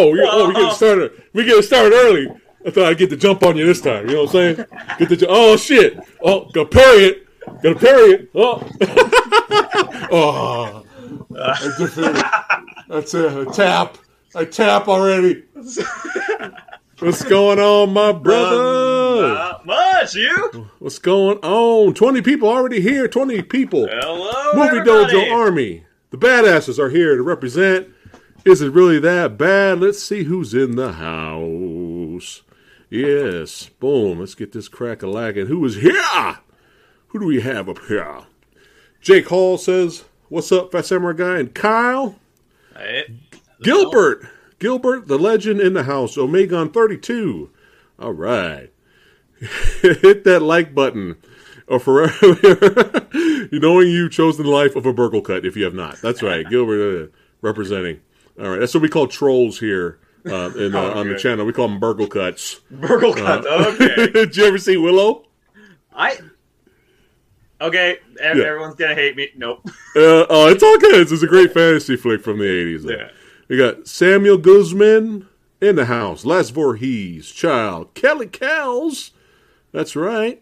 Oh, oh, we, oh, we get started. We get started early. I thought I'd get the jump on you this time. You know what I'm saying? Get the ju- oh shit. Oh, gotta parry it. Gotta parry it. Oh, oh. I defeated. That's a, I tap. I tap already. What's going on, my brother? Not much, you. What's going on? 20 people already here. 20 people. Hello, Movie everybody. Dojo Army. The badasses are here to represent. Is it really that bad? Let's see who's in the house. Yes. Boom. Let's get this crack a lacking. Who is here? Who do we have up here? Jake Hall says, What's up, Phat Samurai Guy? And Kyle Hey, Gilbert. Gilbert, the legend in the house. Omegon 32. All right. Hit that like button. Or forever, knowing you've chosen the life of a Burglekutt if you have not. That's right, Gilbert uh, representing. All right, that's what we call trolls here uh, in, uh, on the channel. We call them Burglekutts. Burgle cut. Okay. Did you ever see Willow? I. Okay, Yeah. everyone's gonna hate me. Nope. Uh, oh, it's all good. It's a great fantasy flick from the 80s. Yeah. We got Samuel Guzman in the house. Les Voorhees, child. Kelly Kells. That's right.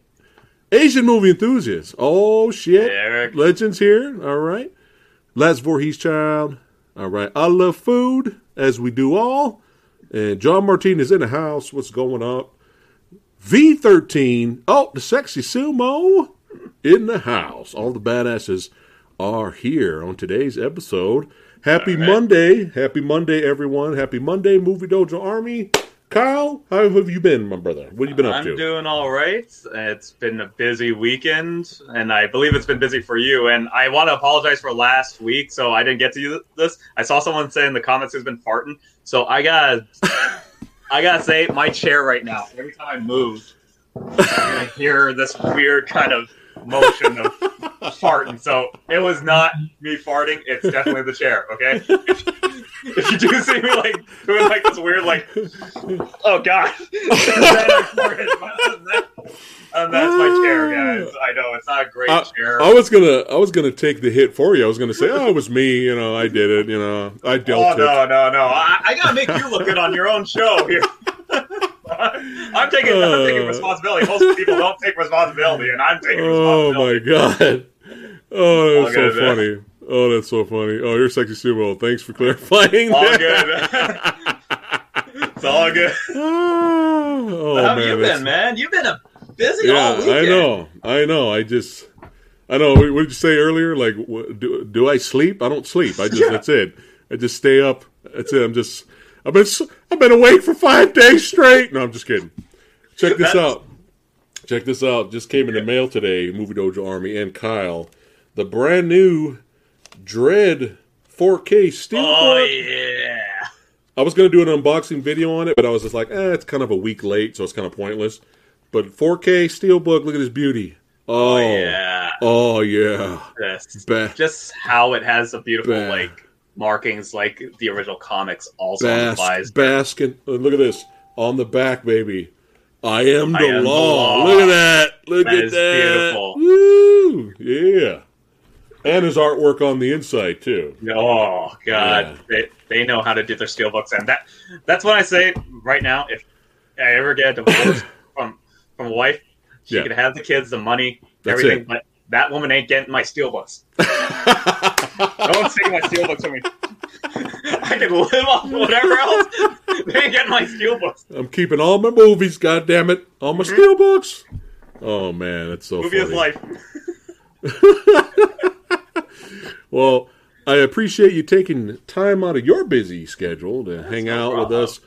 Asian movie enthusiast. Oh, shit. Eric. Legends here. All right. Les Voorhees, child. All right. I love food, as we do all. And John Martinez in the house. What's going up? V13. Oh, the sexy sumo in the house. All the badasses are here on today's episode. Happy right. Monday. Happy Monday, everyone. Happy Monday, Movie Dojo Army. Kyle, how have you been, my brother? What have you been up to? I'm doing all right. It's been a busy weekend, and I believe it's been busy for you. And I want to apologize for last week, so I didn't get to you this. I saw someone say in the comments who's been farting, so I gotta, I gotta say, my chair right now. Every time I move, I hear this weird kind of motion of farting. So it was not me farting. It's definitely the chair. Okay. If you do see me like doing like this weird like, oh god, then I farted. But other than that- And that's my chair, guys. I know it's not a great I, chair. I was gonna, I was gonna take the hit for you. I was gonna say, "Oh, it was me. You know, I did it. You know, I dealt oh it." no, no, no! I, I gotta make you look good on your own show here. I'm taking, I'm taking Uh. responsibility. Most people don't take responsibility, and I'm taking Oh responsibility. Oh my god! Oh, that's so funny. Oh, that's so funny. Oh, you're sexy sumo. Thanks for clarifying. All that. good. it's all good. oh How have man, you that's- been, man? You've been a busy all Yeah. I know. I know. I just, I know. What what did you say earlier? Like, do do I sleep? I don't sleep. I just Yeah. that's it. I just stay up. That's it. I'm just. I've been I've been awake for five days straight. No, I'm just kidding. Check this out. Check this out. Just came in the mail today. Movie Dojo Army and Kyle, the brand new Dredd 4K Steelbook. Oh yeah. I was gonna do an unboxing video on it, but I was just like, eh, it's kind of a week late, so it's kind of pointless. But 4K Steelbook, look at this beauty. Oh, Oh yeah. Oh yeah. Just, Ba- just how it has a beautiful Ba- like markings like the original comics also on the Bask, thighs. basking. uh, Look at this on the back, baby. I am the, I am the law. law. Look at that. Look That at that. beautiful. Woo! Yeah. And his artwork on the inside too. Oh god, Yeah. they, they know how to do their steelbooks, and that that's what I say right now. If I ever get divorced from from a wife, she Yeah. can have the kids, the money, That's everything, it. but that woman ain't getting my steelbooks. no one's taking my steelbooks from me. I can live off whatever else. They ain't getting my steelbooks. I'm keeping all my movies. God damn it, all my mhm. steelbooks. Oh man, that's so. Movie is funny. life. Well, I appreciate you taking time out of your busy schedule to hang no out with us.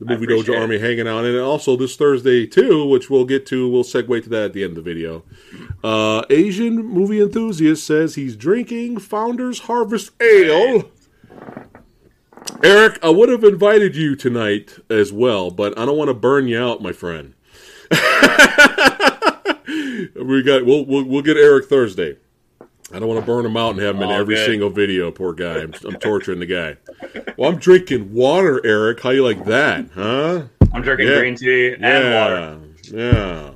The Movie Dojo it. Army hanging out, and also this Thursday too, which we'll get to. We'll segue to that at the end of the video. Uh, Asian movie enthusiast says he's drinking Founders Harvest Ale. Eric, I would have invited you tonight as well, but I don't want to burn you out, my friend. we got we'll, we'll we'll get Eric Thursday. I don't want to burn him out and have him in every good. single video. Poor guy. I'm, I'm torturing the guy. Well, I'm drinking water, Eric. How you like that, huh? I'm drinking Yeah. green tea and yeah, yeah,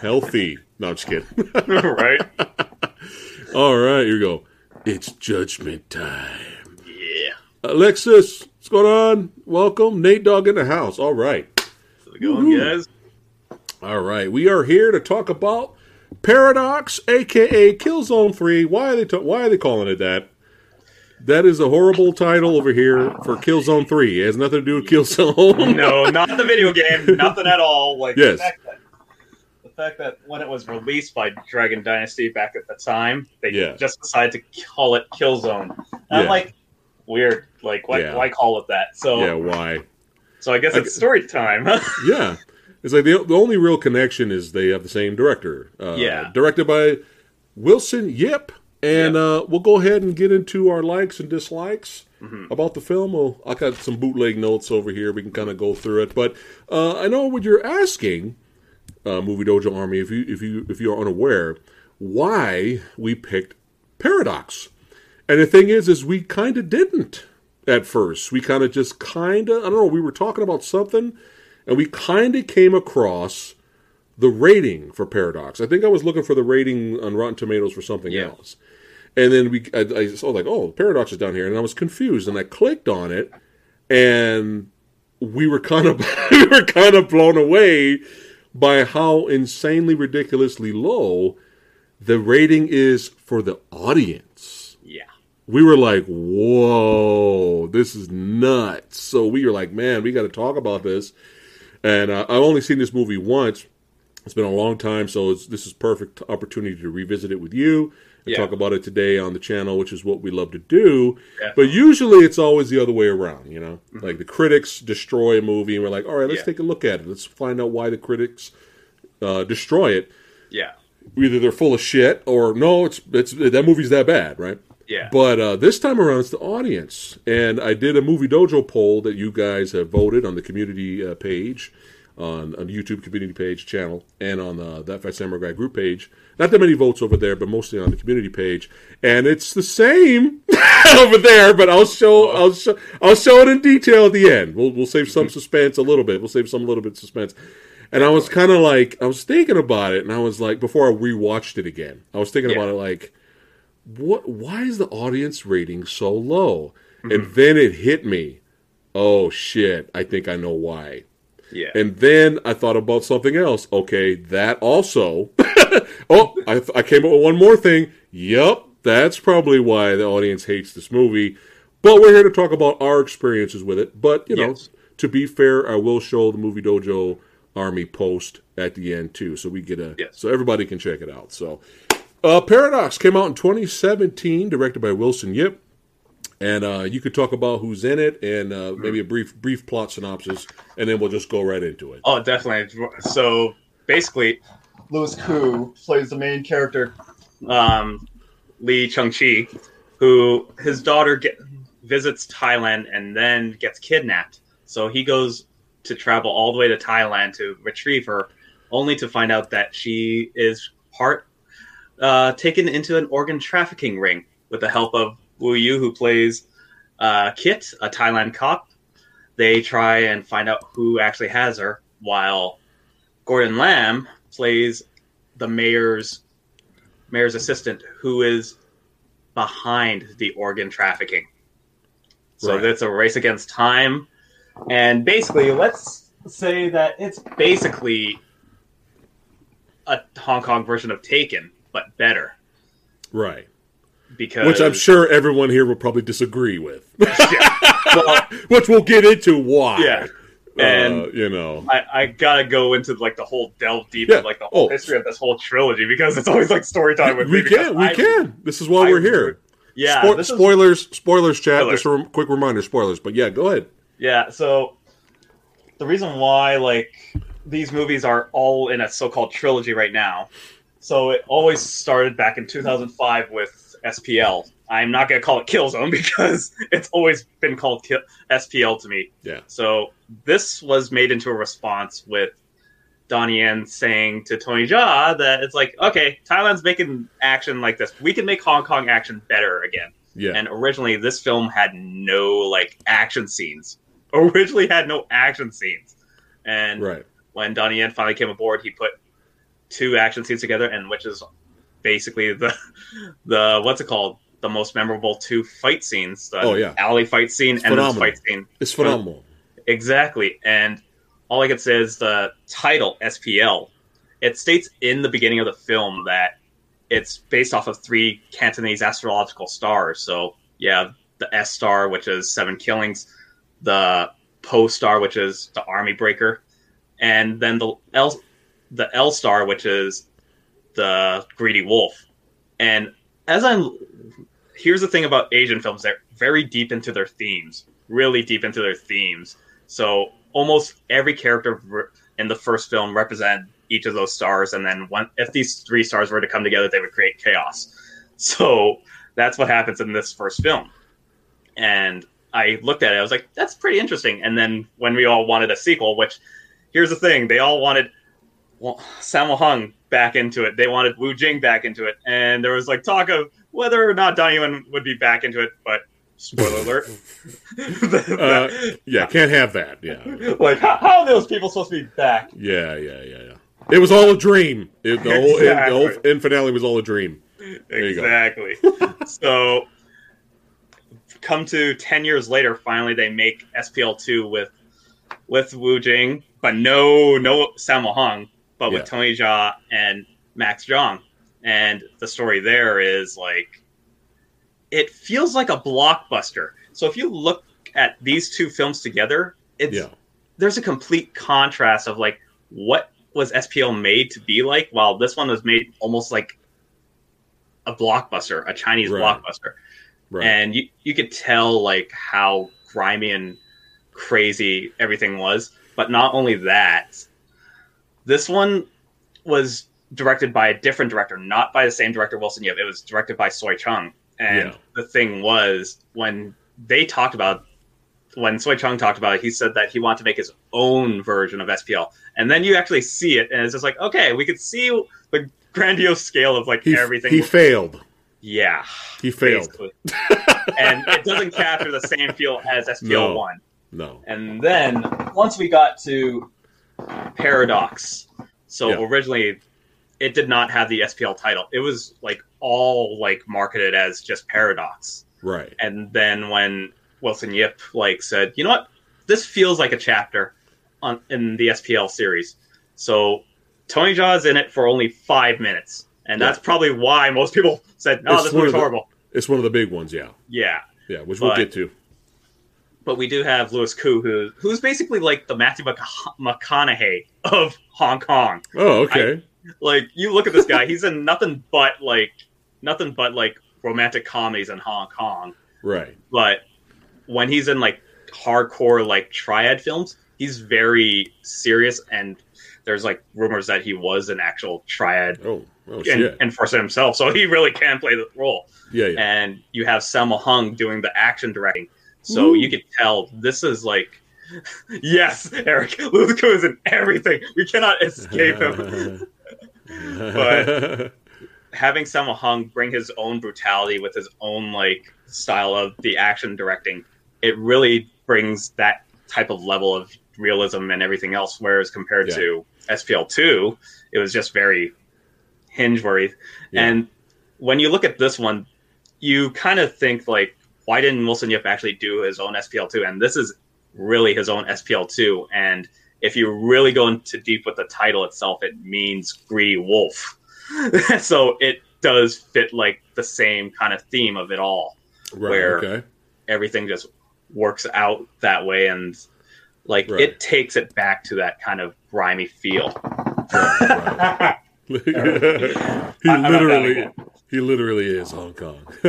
healthy. No, I'm just kidding. water. right? All right, here you go. It's judgment time. Yeah. Alexis What's going on? Welcome, Nate Dog in the house. All right. How's it going, Woohoo. guys? All right. We are here to talk about Paradox, aka Killzone 3. Why are they why are they calling it that? That is a horrible title over here for Killzone 3. It has nothing to do with Killzone. No, not the video game. Nothing at all. Like Yes. the, fact that, the fact that when it was released by Dragon Dynasty back at the time, they Yeah. just decided to call it Killzone. And I'm like, weird. Like, why, Yeah. why call it that? So, yeah, why? so I guess it's g- story time. Yeah. It's like the, the only real connection is they have the same director. Uh, Yeah. Directed by Wilson Yip. And uh, we'll go ahead and get into our likes and dislikes Mhm. about the film. Well, I got some bootleg notes over here. We can kind of go through it. But uh, I know what you're asking, uh, Movie Dojo Army, if you if you if you're unaware, why we picked Paradox. And the thing is, is we kind of didn't at first. We kind of just kind of I don't know. We were talking about something, and we kind of came across the rating for Paradox. I think I was looking for the rating on Rotten Tomatoes for something Yeah. else. And then we, I, I saw like, oh, Paradox is down here, and I was confused, and I clicked on it, and we were kind of, we were kind of blown away by how insanely ridiculously low the rating is for the audience yeah. we were like, whoa, this is nuts. So we were like, man, we got to talk about this. And uh, I've only seen this movie once. It's been a long time, so it's, this is perfect opportunity to revisit it with you and Yeah. talk about it today on the channel, which is what we love to do. Yeah. But usually it's always the other way around, you know? Like the critics destroy a movie, and we're like, all right, let's Mm-hmm. Yeah. take a look at it. Let's find out why the critics uh, destroy it. Yeah. Either they're full of shit, or no, it's it's that movie's that bad, right? Yeah. But uh, this time around, it's the audience. And I did a Movie Dojo poll that you guys have voted on the community uh, page, on, on the YouTube community page channel, and on uh, That Phat Samurai Guy group page. Not that many votes over there, but mostly on the community page. And it's the same over there, but I'll show I'll show I'll show it in detail at the end. We'll we'll save some suspense a little bit. We'll save some a little bit of suspense. And I was kind of like I was thinking about it, and I was like before I rewatched it again, I was thinking Yeah. about it like what why is the audience rating so low? And mm-hmm. then it hit me oh shit i think i know why. Yeah. and then i thought about something else. Okay that also oh I, I came up with one more thing. Yep that's probably why the audience hates this movie. But we're here to talk about our experiences with it. But you know Yes. to be fair i will show the movie dojo army post at the end too so we get a Yes. so everybody can check it out. So uh, Paradox came out in 2017, directed by Wilson Yip, and uh, you could talk about who's in it and uh, maybe a brief brief plot synopsis, and then we'll just go right into it. Oh, definitely. So basically, Louis Koo plays the main character, um, Lee Chung Chi, who his daughter get, visits Thailand and then gets kidnapped. So he goes to travel all the way to Thailand to retrieve her, only to find out that she is part uh, taken into an organ trafficking ring with the help of Wu Yu, who plays uh, Kit, a Thailand cop. They try and find out who actually has her, while Gordon Lam plays the mayor's mayor's assistant, who is behind the organ trafficking. So Right. that's a race against time, and basically, let's say that it's basically a Hong Kong version of Taken, but better Right, because which I'm sure everyone here will probably disagree with, well, which we'll get into why. Yeah. Uh, And- you know, I, I gotta go into like the whole delve deep Yeah. of like the whole Oh. history of this whole trilogy because it's always like story time with we me. can, we I- can. This is why I we're here. Yeah, Spo- is- spoilers, spoilers, chat. Spoilers. Just a rem- quick reminder, spoilers. But yeah, go ahead. Yeah, so the reason why like these movies are all in a so-called trilogy right now. So it always started back in 2005 with SPL. I'm not going to call it Killzone because it's always been called Kill- SPL to me. Yeah. So this was made into a response with Donnie Yen saying to Tony Jaa that it's like, okay, Thailand's making action like this. We can make Hong Kong action better again. Yeah, And originally, this film had no like action scenes. Originally, had no action scenes. And right. when Donnie Yen finally came aboard, he put two action scenes together, and which is basically the the what's it called the most memorable two fight scenes: the Oh, yeah. alley fight scene and the phenomenal. fight scene. It's phenomenal. Exactly, and all I could say is the title SPL. It states in the beginning of the film that it's based off of three Cantonese astrological stars. So yeah, the S star, which is seven killings, the Po star, which is the army breaker, and then the L the L star, which is the greedy wolf. And as I'm here's the thing about Asian films, they're very deep into their themes, really deep into their themes. So almost every character in the first film represent each of those stars, and then one if these three stars were to come together, they would create chaos. So that's what happens in this first film. And I looked at it, I was like, that's pretty interesting. And then when we all wanted a sequel, which here's the thing, they all wanted well, Sammo Hung back into it. They wanted Wu Jing back into it, and there was like talk of whether or not Donnie Yen would be back into it. But spoiler alert, Uh, yeah, can't have that. Yeah, like how, how are those people supposed to be back? yeah, yeah, yeah, yeah. It was all a dream. It, the whole the whole Exactly. end finale was all a dream. Exactly. so, come to ten years later, finally they make SPL two with with Wu Jing, but no no Sammo Hung, but with Yeah. Tony Jaa and Max Zhang. And the story there is like it feels like a blockbuster. So if you look at these two films together, it's Yeah, there's a complete contrast of like what was SPL made to be like, while this one was made almost like a blockbuster, a Chinese Right. blockbuster, right. and you you could tell like how grimy and crazy everything was. But not only that, this one was directed by a different director, not by the same director Wilson Yip. It was directed by Soi Cheang, and Yeah. the thing was when they talked about when Soi Cheang talked about it, he said that he wanted to make his own version of SPL. And then you actually see it, and it's just like, okay, we could see the grandiose scale of like he everything. he failed. yeah, He failed. and it doesn't capture the same feel as SPL No. one. No. And then once we got to Paradox, so Yeah. originally it did not have the SPL title. It was like all like marketed as just Paradox. Right. And then when Wilson Yip like said, you know what, this feels like a chapter on in the SPL series. So Tony Jaa's in it for only five minutes, and that's Yeah. probably why most people said, "No, It's this one movie's of the- horrible." It's one of the big ones. Yeah. Yeah, Yeah. Which we'll get to. But we do have Louis Koo, who who's basically like the Matthew Mc- McConaughey of Hong Kong. Oh, okay. Like you look at this guy, he's in nothing but like nothing but like romantic comedies in Hong Kong. right. But when he's in like hardcore like triad films, he's very serious and there's like rumors that he was an actual triad Oh. Oh en- enforcer himself, so he really can play the role. Yeah. Yeah. And you have Sammo Hung doing the action directing, so Woo. you can tell this is like, yes, Eric, Louis Koo is in everything. We cannot escape him. But- Having Sammo Hung bring his own brutality with his own like style of the action directing, it really brings that type of level of realism and everything else. Whereas compared Yeah. to SPL two, it was just very hinge worthy. Yeah. And when you look at this one, you kind of think like, why didn't Wilson Yip actually do his own SPL two? And this is really his own SPL two. And if you really go into deep with the title itself, it means greedy wolf. so it does fit like the same kind of theme of it all. right. where- Okay. Everything just works out that way, and like Right. it takes it back to that kind of grimy feel. Right, he I- literally. He literally is Hong Kong.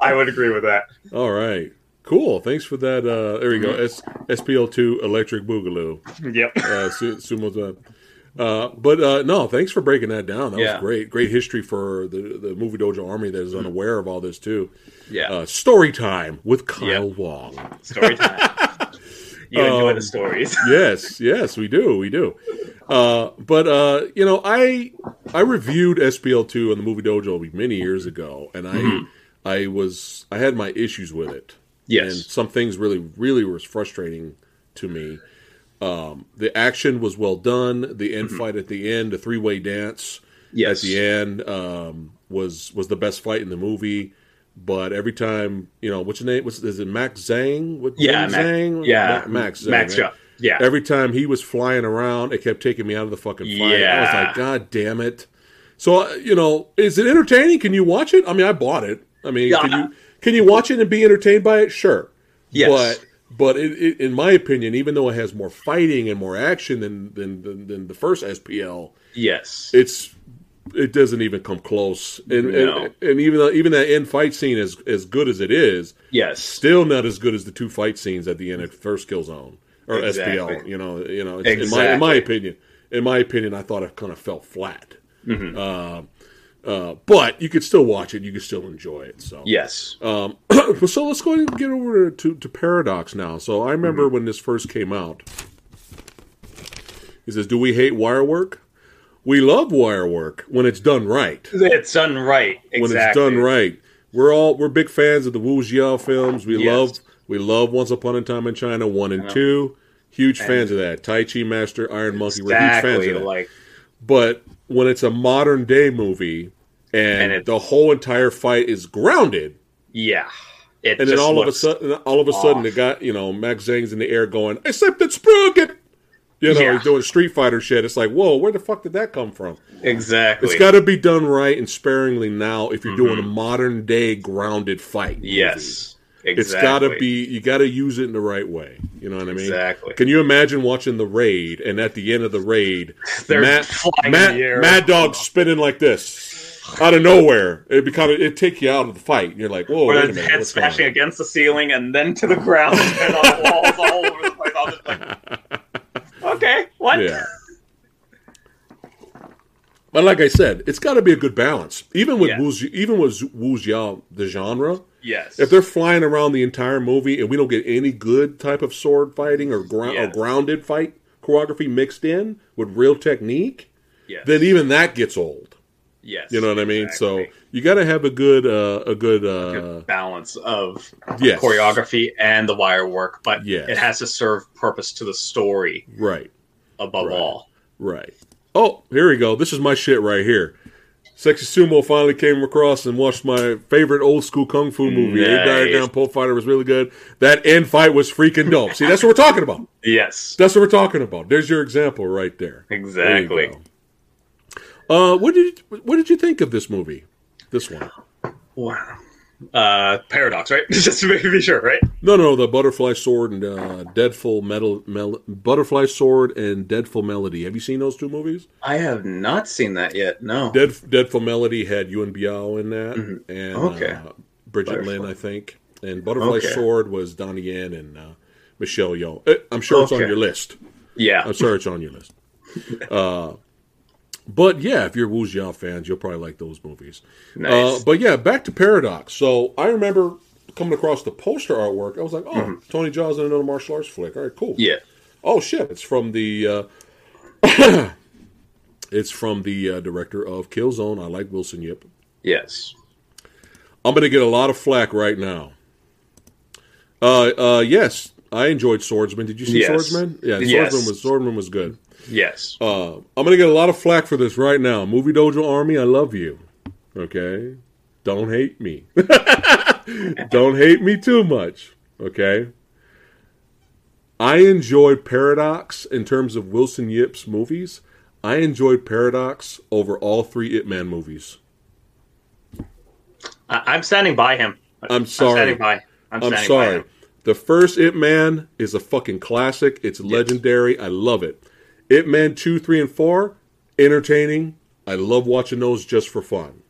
I would agree with that. All right. Cool. Thanks for that. Uh, there we go. Mm-hmm. S- SPL2 Electric Boogaloo. Yep. Uh, su- sumo time. Uh, but uh, no, thanks for breaking that down. That Yeah. was great. Great history for the the movie dojo army that is unaware of all this too. Yeah. Uh, story time with Kyle Yeah. Wong. Story time. you enjoy Um, the stories. yes, yes, we do, we do. Uh, but uh, you know, I I reviewed SPL two on the movie dojo many years ago, and I Mm-hmm. I was I had my issues with it. Yes, and some things really really was frustrating to me. Um, the action was well done. The end fight at the end, the three way dance, Yes. at the end um, was was the best fight in the movie. But every time, you know, what's his name? What's is it? Max Zhang? What, Yeah, Zhang? Mac- Zhang? yeah, Ma- Max. Zhang, Max. right? Yeah. Yeah. Every time he was flying around, it kept taking me out of the fucking fight. I was Yeah. like, God damn it! So uh, you know, is it entertaining? Can you watch it? I mean, I bought it. I mean, can you can you watch it and be entertained by it? Sure. Yes. But but it, it, in my opinion, even though it has more fighting and more action than than than, than the first SPL, yes. it's it doesn't even come close. And No. and, and even though, even that end fight scene is as good as it is, yes. still not as good as the two fight scenes at the end of first Kill Zone or Exactly. SPL. You know, you know. It's, In my in my opinion, in my opinion, I thought it kind of fell flat. Mm-hmm. Uh, uh, but you could still watch it. You could still enjoy it. So Yes. um, so let's go ahead and get over to, to Paradox now. So I remember Mm-hmm. when this first came out. He says, "Do we hate wire work? We love wire work when it's done right. It's done right. Exactly. When it's done right, we're all we're big fans of the wuxia films. We Yes. love we love Once Upon a Time in China one and two. Huge fans of that. Tai Chi Master, Iron Monkey. We're huge fans of that. Like But when it's a modern day movie and, And it- the whole entire fight is grounded, yeah. It and then all of a sudden, all of a sudden, the guy, you know, Max Zhang's in the air going, "Except it's Sprugget." You know, Yeah. he's doing Street Fighter shit. It's like, whoa, where the fuck did that come from? Exactly. It's got to be done right and sparingly now if you're doing a modern day grounded fight. Mm-hmm. Yes. Exactly. It's got to be. You got to use it in the right way. You know what I mean? Exactly. Can you imagine watching the raid and at the end of the raid, They're Mad, flying in the air. Mad Dog spinning like this out of nowhere? It become it take you out of the fight. And you're like, whoa, wait a his minute, head smashing against the ceiling and then to the ground and on the walls all over the place. I was like, okay, what? Yeah. But like I said, it's got to be a good balance. Even with Yeah. Wu, even with wuxia, the genre, Yes. if they're flying around the entire movie and we don't get any good type of sword fighting or, grou- or grounded fight choreography mixed in with real technique, yes. then even that gets old. Yes. You know what I mean? So you got to have a good, uh, a good, uh, Good balance of yes, choreography and the wire work, but Yes. it has to serve purpose to the story right, above Right. all. right. Oh, here we go. This is my shit right here. Sexy Sumo finally came across and watched my favorite old school kung fu movie. Eight Diagram Nice. Pole Fighter was really good. That end fight was freaking dope. See, that's what we're talking about. Yes. That's what we're talking about. There's your example right there. There Exactly. go. Uh, what did you, what did you think of this movie? This one? Wow. Uh, paradox, right? Just to be sure, right? No, no, the Butterfly Sword and uh, Deadful Metal, Mel- Butterfly Sword and Deadful Melody. Have you seen those two movies? I have not seen that yet. No. Dead Deadful Melody had Yuen Biao in that, and Mm-hmm. Okay. uh, Brigitte Butterfly. Lin, I think, and Butterfly Okay. Sword was Donnie Yen and uh, Michelle Yeoh. Eh, I'm sure it's on your list. yeah. I'm sure it's on your list. Uh, but yeah, if you're wuxia fans, you'll probably like those movies. Nice. Uh, but yeah, back to Paradox. So I remember coming across the poster artwork. I was like, oh, Tony Jaa's in another martial arts flick. All right, cool. Mm-hmm. yeah. Oh shit! It's from the. Uh, it's from the uh, director of Killzone. I like Wilson Yip. Yes. I'm going to get a lot of flack right now. Uh, uh, yes, I enjoyed Swordsman. Did you see Yes. Swordsman? Yeah, Yes. Swordsman was Swordsman was good. Yes. Uh, I'm going to get a lot of flack for this right now. Movie Dojo Army, I love you. Okay, don't hate me. don't hate me too much. Okay. I enjoyed Paradox in terms of Wilson Yip's movies. I enjoyed Paradox over all three Ip Man movies. I- I'm standing by him. I'm sorry. I'm standing by. I'm, I'm standing by sorry. him. The first Ip Man is a fucking classic. It's legendary. I love it. Ip Man 2, 3, and 4, entertaining. I love watching those just for fun.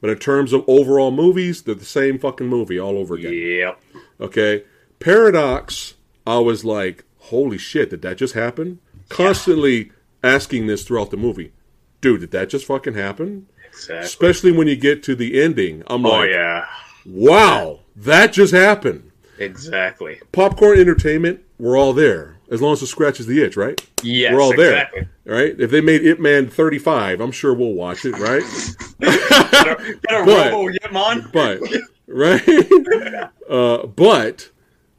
But in terms of overall movies, they're the same fucking movie all over again. Yep. Okay? Paradox, I was like, holy shit, did that just happen? Constantly asking this throughout the movie. Dude, did that just fucking happen? Exactly. Especially when you get to the ending. I'm Oh like, yeah. wow, that just happened. Exactly. popcorn entertainment, we're all there. As long as it scratches the itch, right? Yes. we're all there. exactly. Right? If they made Ip Man 35, I'm sure we'll watch it, right? Get a, get a But- but, right? uh, but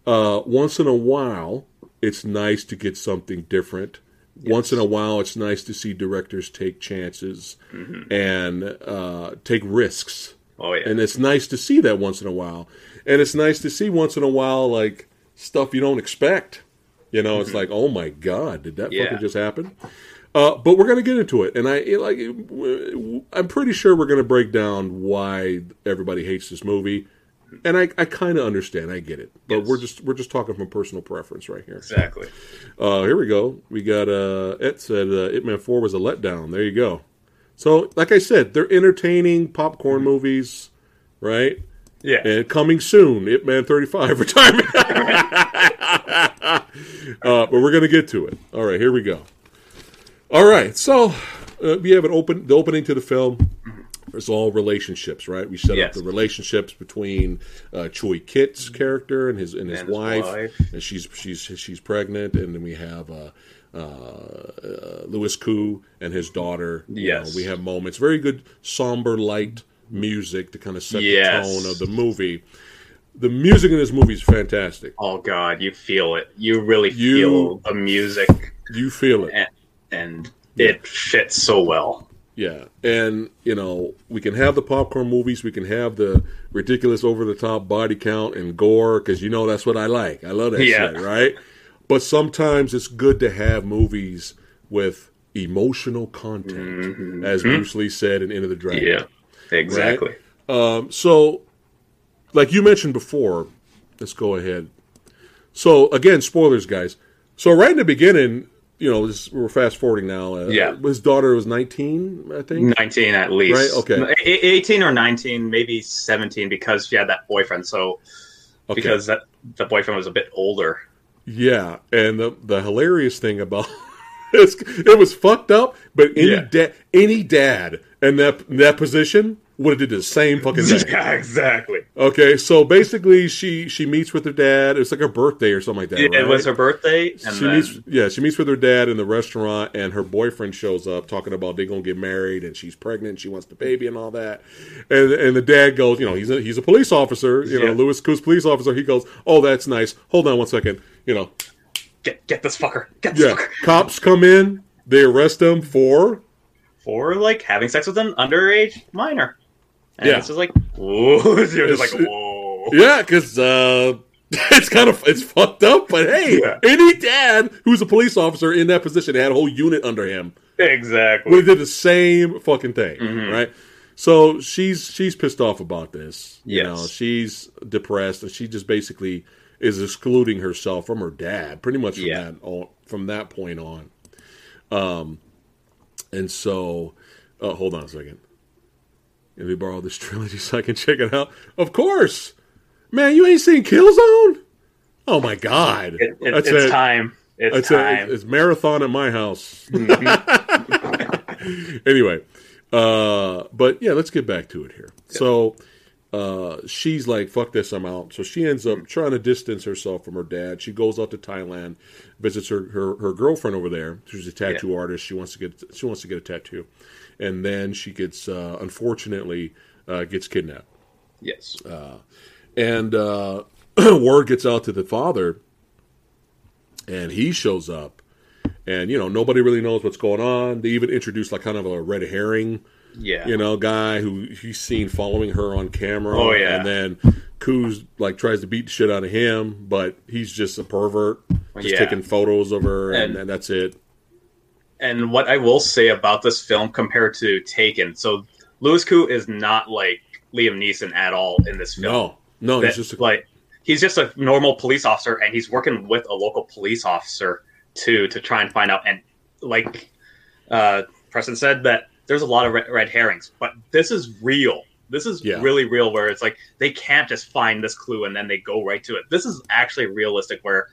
uh, once in a while, it's nice to get something different Once in a while, it's nice to see directors take chances and uh, take risks. Oh yeah. And it's nice to see that once in a while. And it's nice to see once in a while, like, stuff you don't expect. You know, it's like, oh my God, did that Mm-hmm. Yeah. fucking just happen? Uh, but we're gonna get into it, and I it, like. I'm pretty sure we're gonna break down why everybody hates this movie, and I, I kind of understand. I get it, but Yes. we're just we're just talking from personal preference right here. exactly. Uh, here we go. We got uh, It said uh, Ip Man Four was a letdown. There you go. So, like I said, they're entertaining popcorn movies, right? Yeah. And coming soon, Ip Man 35 retirement. uh, but we're going to get to it. All right, here we go. All right, so uh, we have an open the opening to the film. It's all relationships, right? We set Yes. up the relationships between uh, Choi Kit's character and his and his, And his wife, wife. and she's she's she's pregnant, and then we have uh, uh, uh, Louis Koo and his daughter. You Yes. know, we have moments, very good somber light music to kind of set Yes. the tone of the movie. The music in this movie is fantastic. Oh god, you feel it. You really You- feel the music, You feel it. and, and it fits so well. Yeah, and you know we can have the popcorn movies, we can have the ridiculous over the top body count and gore because you know that's what I like. I love that Yeah. shit, right? But sometimes it's good to have movies with emotional content, as Bruce Lee said in Enter the Dragon. Yeah, exactly. Um, so, like you mentioned before, let's go ahead. So again, spoilers, guys. So right in the beginning, you know, this, we're fast forwarding now. Uh, Yeah. his daughter was nineteen, I think. 19 at least. Right, okay. A- 18 or 19, maybe 17 because she had that boyfriend. So Okay. because that the boyfriend was a bit older. Yeah, and the the hilarious thing about it was fucked up, but any Yeah. dad any dad in that in that position would have did the same fucking thing. yeah, exactly. Okay, so basically she she meets with her dad. It's like her birthday or something like that. It, right? it was her birthday, and she then meets yeah she meets with her dad in the restaurant and her boyfriend shows up talking about they're gonna get married and she's pregnant she wants the baby and all that and and the dad goes you know he's a he's a police officer you know Yeah. Louis Koo's police officer he goes oh that's nice hold on one second you know get get this fucker, get this yeah fucker. cops come in they arrest him for for like having sex with an underage minor. And Yeah. it's just like, whoa, you're just like, whoa. yeah because uh it's kind of it's fucked up but hey Yeah. any dad who's a police officer in that position had a whole unit under him Exactly. we did the same fucking thing, Mhm. right? So she's she's pissed off about this. You know, she's depressed and she just basically is excluding herself from her dad, pretty much from Yeah. that on, from that point on. Um, and so, uh, hold on a second. Let me borrow this trilogy so I can check it out. Of course, man, you ain't seen Killzone? Oh my god, It, it, that's it's it. time. It's That's time. Mm-hmm. It's, marathon at my house. anyway, uh, but yeah, let's get back to it here. So uh, she's like, "Fuck this, I'm out." So she ends up trying to distance herself from her dad. She goes out to Thailand, visits her her, her girlfriend over there. She's a tattoo artist. She wants to get she wants to get a tattoo, and then she gets uh, unfortunately uh, gets kidnapped yes. and uh, word gets out to the father, and he shows up, and you know nobody really knows what's going on. They even introduce like kind of a red herring, yeah. you know, guy who he's seen following her on camera. Oh, yeah. and then Kuz like tries to beat the shit out of him, but he's just a pervert, just Yeah. taking photos of her, and, And- and that's it. And what I will say about this film compared to Taken, so Louis Koo is not like Liam Neeson at all in this film. No, no, That, it's just a, like he's just a normal police officer, and he's working with a local police officer too to try and find out. And like uh, Preston said, that there's a lot of red, red herrings, but this is real. This is Yeah. really real, where it's like they can't just find this clue and then they go right to it. This is actually realistic, where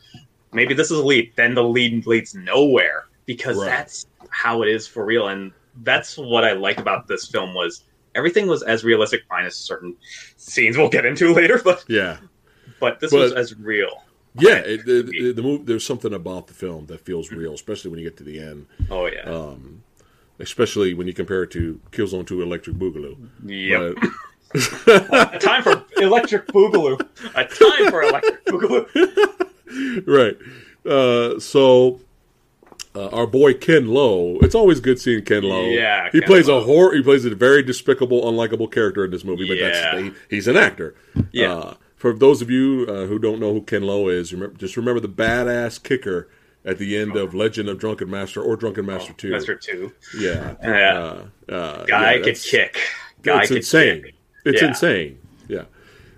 maybe this is a lead, then the lead leads nowhere because Right. that's how it is for real, and that's what I like about this film was everything was as realistic, minus certain scenes we'll get into later, but yeah. but this But- was as real. Yeah, it, it, it- the move. There's something about the film that feels real, especially when you get to the end. Oh yeah, um, especially when you compare it to Killzone 2 Electric Boogaloo. yeah a time for electric boogaloo. A time for electric boogaloo. right. Uh, so uh, our boy Ken Lo. It's always good seeing Ken Lo. Yeah, he Ken plays Lo. a horror. He plays a very despicable, unlikable character in this movie. But Yeah. that's he, he's an actor. Yeah. Uh, for those of you uh, who don't know who Ken Lo is, remember, just remember the badass kicker at the end of Legend of Drunken Master or Drunken Master Two. Master Two. Yeah. Yeah. Uh, uh, Guy yeah, could kick. Guy it's could insane. kick. It's Yeah. insane. Yeah.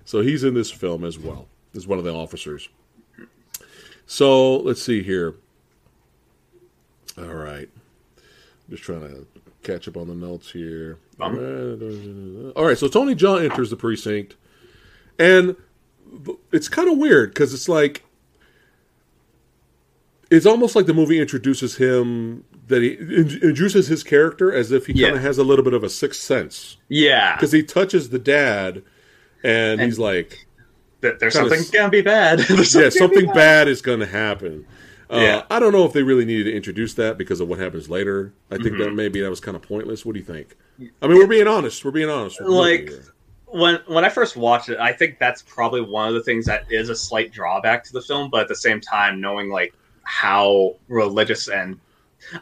So he's in this film as well as one of the officers. So let's see here. All right. Just trying to catch up on the notes here. Um. All right. So Tony Jaa enters the precinct, and it's kind of weird because it's like it's almost like the movie introduces him that he in- introduces his character as if he kind of has a little bit of a sixth sense Yeah. because he touches the dad and, he's like there's something gonna be bad. Yeah something be bad is going to happen Yeah. i don't know if they really needed to introduce that because of what happens later i think Mm-hmm. that maybe that was kind of pointless what do you think i mean we're being honest we're being honest movie Like- when when I first watched it, I think that's probably one of the things that is a slight drawback to the film. But at the same time, knowing like how religious and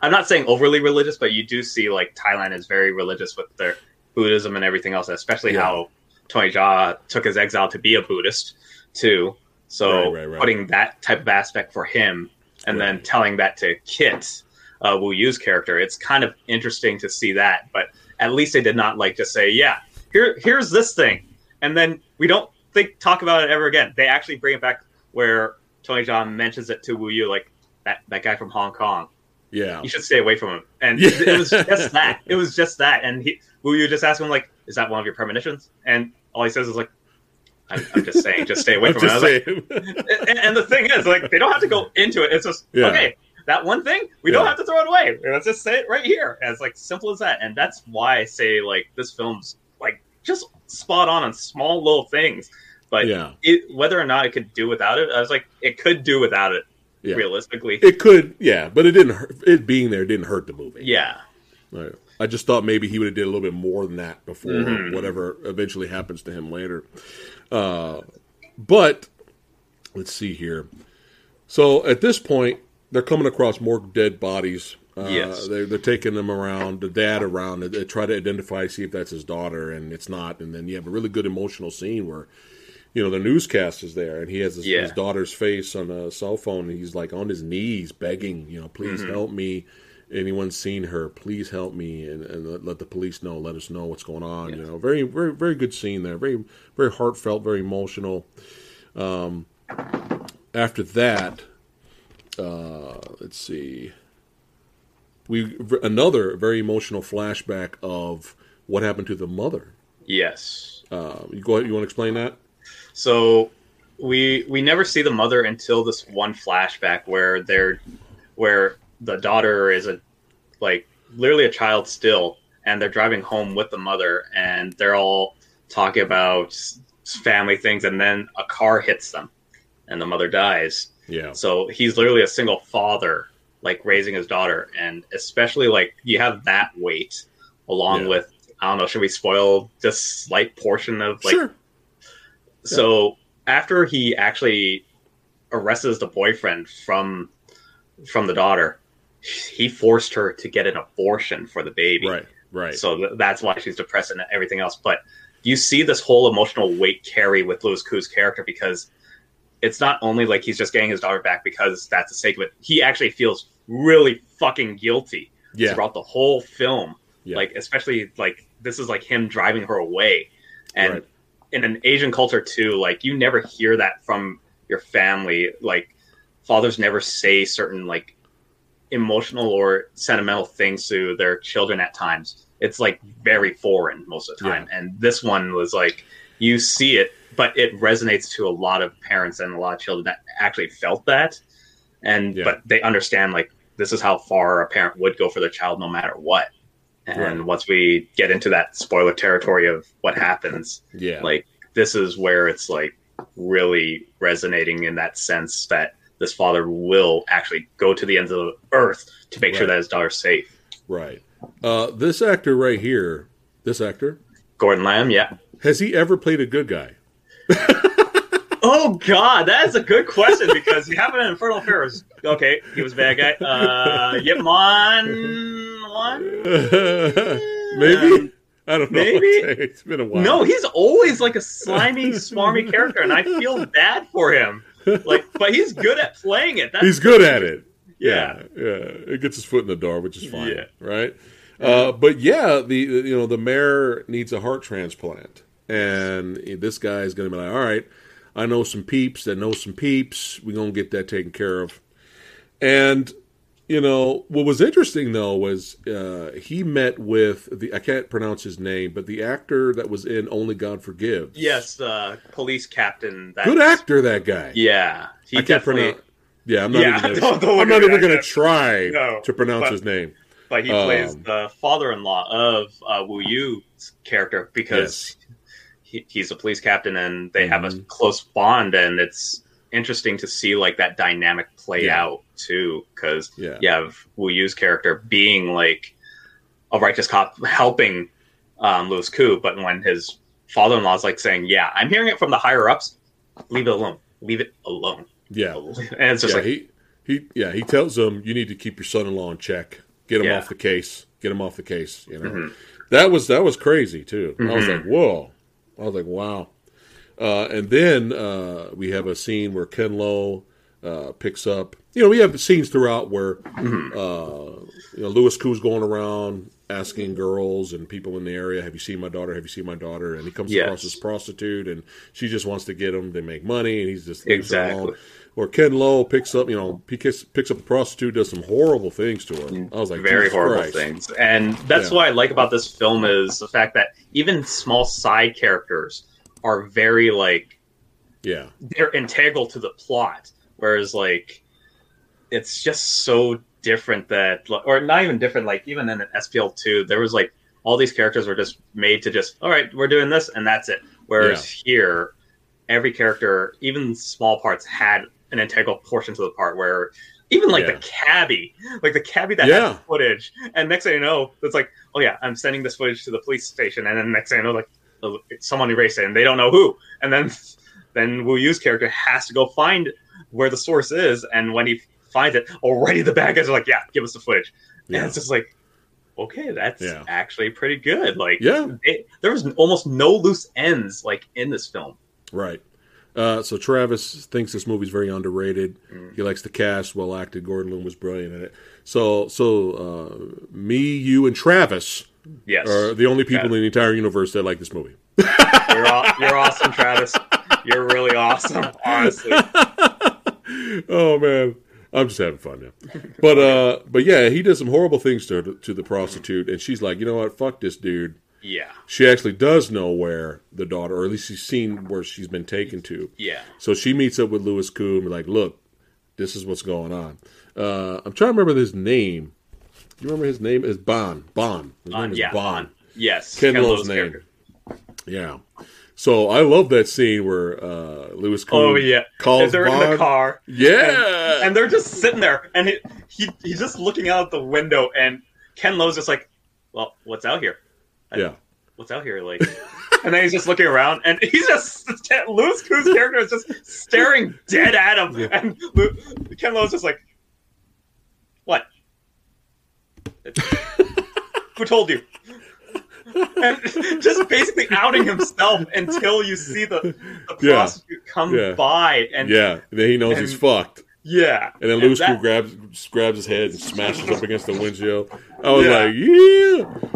I'm not saying overly religious, but you do see like Thailand is very religious with their Buddhism and everything else, especially Yeah. how Tony Jaa took his exile to be a Buddhist too. So Right, right, right. putting that type of aspect for him and then telling that to Kit, uh, Wu Yu's character, it's kind of interesting to see that. But at least they did not like to say, yeah, here here's this thing, and then we don't think talk about it ever again. They actually bring it back where Tony Jaa mentions it to Wu Yu, like that that guy from Hong Kong. yeah You should stay away from him. And Yeah. it was just that. It was just that. And he Wu Yu just asked him like, "Is that one of your premonitions?" And all he says is like, "I'm, I'm just saying, just stay away from it." I just was like, and, and the thing is, like, they don't have to go into it. It's just Yeah. okay. That one thing, we don't have to throw it away. Let's just say it right here. And it's like simple as that. And that's why I say like this film's like just spot on on small little things. But yeah it, whether or not it could do without it, I was like, it could do without it. Yeah. Realistically, it could yeah but it didn't hurt, it being there didn't hurt the movie yeah, Right. I just thought maybe he would have did a little bit more than that before Mhm. whatever eventually happens to him later. Uh, but let's see here. So at this point, they're coming across more dead bodies. Uh, Yes. they're, they're taking them around, the dad around. They, they try to identify, see if that's his daughter, and it's not. And then you have a really good emotional scene where, you know, the newscast is there, and he has his, Yeah. his daughter's face on a cell phone, and he's like on his knees begging, you know, please Mhm. help me. Anyone seen her? Please help me, and, and let, let the police know. Let us know what's going on. You know, very, very, very good scene there. Very, very heartfelt, very emotional. Um, after that, uh, let's see. We another very emotional flashback of what happened to the mother. yes. Uh, you go ahead. You want to explain that? So we we never see the mother until this one flashback where they're where the daughter is a like literally a child still and they're driving home with the mother and they're all talking about family things and then a car hits them and the mother dies Yeah. so he's literally a single father like raising his daughter and especially like you have that weight along Yeah. with i don't know should we spoil this slight portion of like sure. so after he actually arrests the boyfriend from from the daughter, he forced her to get an abortion for the baby. Right. Right. So th- that's why she's depressed and everything else. But you see this whole emotional weight carry with Louis Koo's character because it's not only like he's just getting his daughter back because that's the sake of it. He actually feels really fucking guilty yeah. throughout the whole film. Yeah. Like especially like this is like him driving her away. And Right. in an Asian culture too, like you never hear that from your family. Like fathers never say certain like emotional or sentimental things to their children at times. It's like very foreign most of the time. And this one was like you see it, but it resonates to a lot of parents and a lot of children that actually felt that. And Yeah. but they understand like this is how far a parent would go for their child no matter what. And Right. once we get into that spoiler territory of what happens, yeah. like this is where it's like really resonating in that sense that this father will actually go to the ends of the earth to make sure that his daughter's safe. right. Uh, this actor right here, this actor, Gordon Lam, yeah. has he ever played a good guy? Oh God, that is a good question because you have an Infernal Affairs okay, he was a bad guy. Uh, Yip one. maybe Um, I don't know. maybe? it's been a while. No, he's always like a slimy, smarmy character, and I feel bad for him. Like, but he's good at playing it. That's, he's good at it. yeah, yeah, yeah. It gets his foot in the door, which is fine, Yeah. right? Uh, but yeah, the you know the mayor needs a heart transplant, and this guy is going to be like, all right, I know some peeps that know some peeps. We're going to get that taken care of. And you know what was interesting though was uh, he met with the I can't pronounce his name, but the actor that was in Only God Forgives. yes, uh, police captain. Good actor that guy. Yeah, he I can't pronounce. Yeah, I'm not Yeah, even. Gonna, don't- don't I'm not even going to try No, to pronounce but- his name. But he plays Um, the father-in-law of uh, Wu Yue's character because he, he's a police captain and they have a Mhm. close bond, and it's interesting to see like that dynamic play Yeah. out too. Because Yeah, you have Wu Yue's character being like a righteous cop helping um, Louis Koo, but when his father-in-law is like saying, "Yeah, I'm hearing it from the higher ups. Leave it alone. Leave it alone." yeah, And it's just yeah. like, he he yeah he tells them you need to keep your son-in-law in check. Get him Yeah. off the case. Get him off the case. You know mhm. that was that was crazy too. I was Mhm. like, whoa. I was like, wow. Uh, and then uh, we have a scene where Ken Lo uh, picks up. You know, we have scenes throughout where Mhm. uh, you know Louis Koo's going around asking girls and people in the area, "Have you seen my daughter? Have you seen my daughter?" And he comes Yes. across this prostitute, and she just wants to get him to make money, and he's just exactly. Or Ken Lo picks up, you know, he kicks, picks up a prostitute, does some horrible things to her. I was like, very Jesus horrible Christ. things and that's Yeah. what i like about this film is the fact that even small side characters are very like Yeah, they're integral to the plot whereas like it's just so different that or not even different like even in an spl2 there was like all these characters were just made to just all right we're doing this and that's it whereas here every character even small parts had an integral portion to the part where even like Yeah. the cabbie like the cabbie that Yeah. has footage and next thing you know it's like oh yeah i'm sending this footage to the police station and then next thing you know like someone erased it and they don't know who and then then Wu Yue's character has to go find where the source is, and when he finds it, already the bad guys are like, "Yeah, give us the footage," yeah, and it's just like, okay, that's Yeah. actually pretty good. Like, yeah. it, there was almost no loose ends like in this film. Right. Uh, so Travis thinks this movie's very underrated. Mm. He likes the cast, well acted. Gordon Lam was brilliant in it. So, so uh, me, you, and Travis Yes, are the only people in the entire universe that like this movie. you're you're awesome, Travis. You're really awesome, honestly. oh man, I'm just having fun now. But uh, but yeah, he does some horrible things to to the prostitute, and she's like, you know what, fuck this dude. Yeah, She actually does know where the daughter, or at least she's seen where she's been taken to. yeah. So she meets up with Louis Koo and like, look, this is what's going on. Uh, I'm trying to remember his name. You remember his name? Is Bond. Bond. His Uh, name is yeah, Bond. Yes, Ken Ken Lo's name. character. Yeah. So I love that scene where uh, Louis Koo Oh yeah, calls and they're in the car. Yeah. and they're just sitting there, and he, he he's just looking out the window, and Ken Lo's just like, "Well, what's out here? yeah. What's out here?" Like, and then he's just looking around, and he's just Louis Koo's character is just staring dead at him, Yeah. and Ken Lo's just like, "What? Who told you?" And just basically outing himself until you see the, the Yeah. prostitute come Yeah. by, and yeah. And then he knows he's fucked. yeah, And then Louis that- grabs grabs his head and smashes up against the windshield. I was Yeah. like,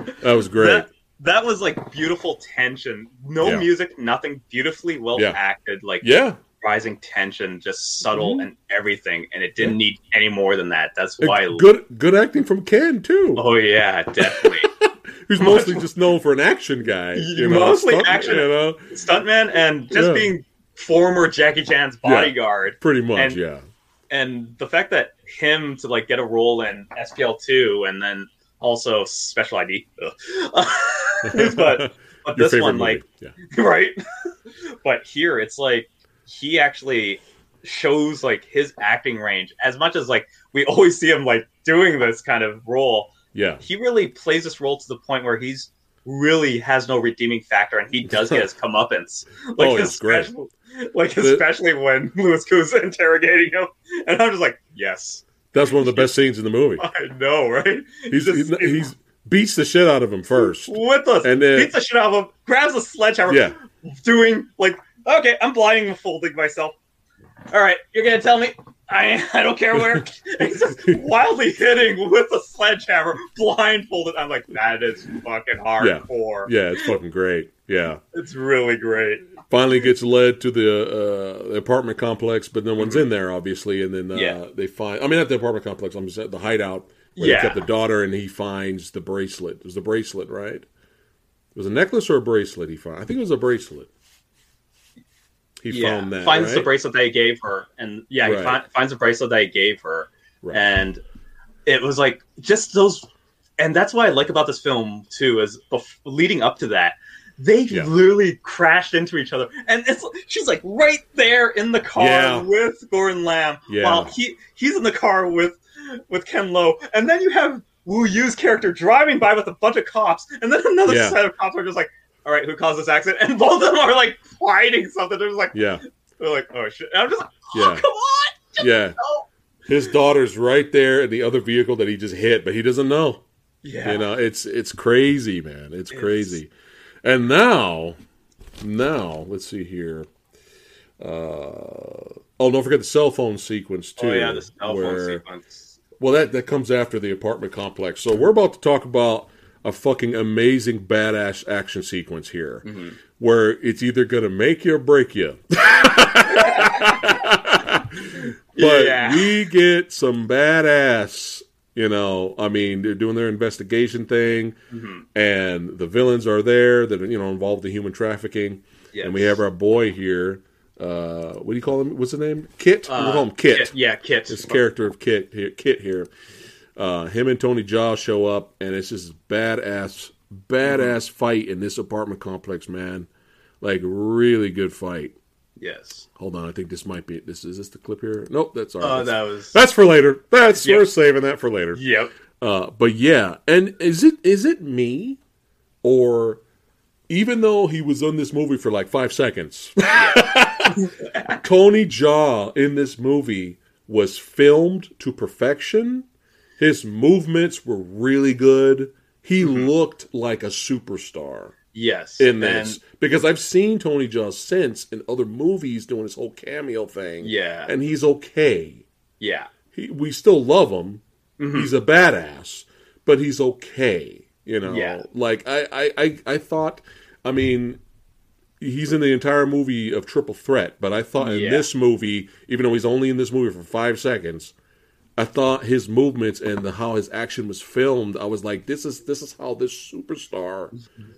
yeah. That was great. That, that was like beautiful tension. No music, nothing. Beautifully well acted, like yeah. Rising tension, just subtle Mhm. and everything. And it didn't need any more than that. That's why. Good good acting from Ken too. Oh yeah, definitely. who's mostly just known for an action guy. You know, Mostly stunt- action. You know, Stuntman and just Yeah. being former Jackie Chan's Yeah. bodyguard. pretty much, And- yeah. And the fact that him to like get a role in SPL two and then also Special ID. but but Your this one movie. like yeah. right? but here it's like he actually shows like his acting range as much as like we always see him like doing this kind of role. Yeah. He really plays this role to the point where he's really has no redeeming factor, and he does get his comeuppance. Oh, like Oh, it's great. especially, like The- especially when Louis Koo's interrogating him, and I'm just like, yes, That's one of the best scenes in the movie. I know, right? He's Just- he's, he's beats the shit out of him first, with us, and then beats the shit out of him, grabs a sledgehammer, yeah, doing like, okay, I'm blindfolding myself. All right, you're gonna tell me I I don't care where. He's just wildly hitting with a sledgehammer, blindfolded. I'm like, that is fucking hardcore. yeah, it's fucking great. Yeah, It's really great. finally gets led to the, uh, the apartment complex, but no one's in there, obviously. And then uh, Yeah. they find, I mean, not the apartment complex, I'm just at the hideout where Yeah. they kept the daughter, and he finds the bracelet. It was the bracelet, right? It was a necklace or a bracelet he found? I think it was a bracelet. He yeah, found that. finds the bracelet that he gave her, and yeah, he Right. fin- finds the bracelet that he gave her, Right. and it was like just those, and that's what I like about this film too. Is bef- leading up to that, they Yeah. literally crashed into each other, and it's she's like right there in the car Yeah. with Gordon Lam, Yeah. while he he's in the car with with Ken Lo, and then you have Wu Yue's character driving by with a bunch of cops, and then another set of cops are just like. All right, who caused this accident? And both of them are like fighting something. They're just like, Yeah, they're like, oh shit! And I'm just like, oh Yeah. come on! yeah. Oh. His daughter's right there in the other vehicle that he just hit, but he doesn't know. Yeah, You know, it's it's crazy, man. It's It's- crazy. And now, now let's see here. Uh, oh, don't forget the cell phone sequence too. oh yeah, the cell phone where- sequence. Well, that that comes after the apartment complex. So we're about to talk about a fucking amazing badass action sequence here, Mm-hmm. where it's either gonna make you or break you. but Yeah. we get some badass. You know, I mean, they're doing their investigation thing, Mhm. and the villains are there that are, you know involved in human trafficking, Yes. and we have our boy here. Uh, what do you call him? What's the name? Kit. we Uh, call him Kit Yeah, Kit. this character of Kit here, Kit here. Uh, him and Tony Jaa show up, and it's just badass, badass fight in this apartment complex, man. Like really good fight. Yes. Hold on, I think this might be this. Is this the clip here? Nope, that's all. Oh, that's, that was. that's for later. That's Yep. we're saving that for later. Yep. Uh, but yeah, and is it is it me, or even though he was on this movie for like five seconds, Tony Jaa in this movie was filmed to perfection. His movements were really good. He Mm-hmm. looked like a superstar Yes. in And- this because I've seen Tony Jaa since in other movies doing his whole cameo thing. Yeah. and he's okay. yeah. He, we still love him. Mhm. He's a badass, but he's okay. You know, Yeah. like I, I, I, I thought. I mean, he's in the entire movie of Triple Threat, but I thought in Yeah. this movie, even though he's only in this movie for five seconds, I thought his movements and the, how his action was filmed. I was like, this is this is how this superstar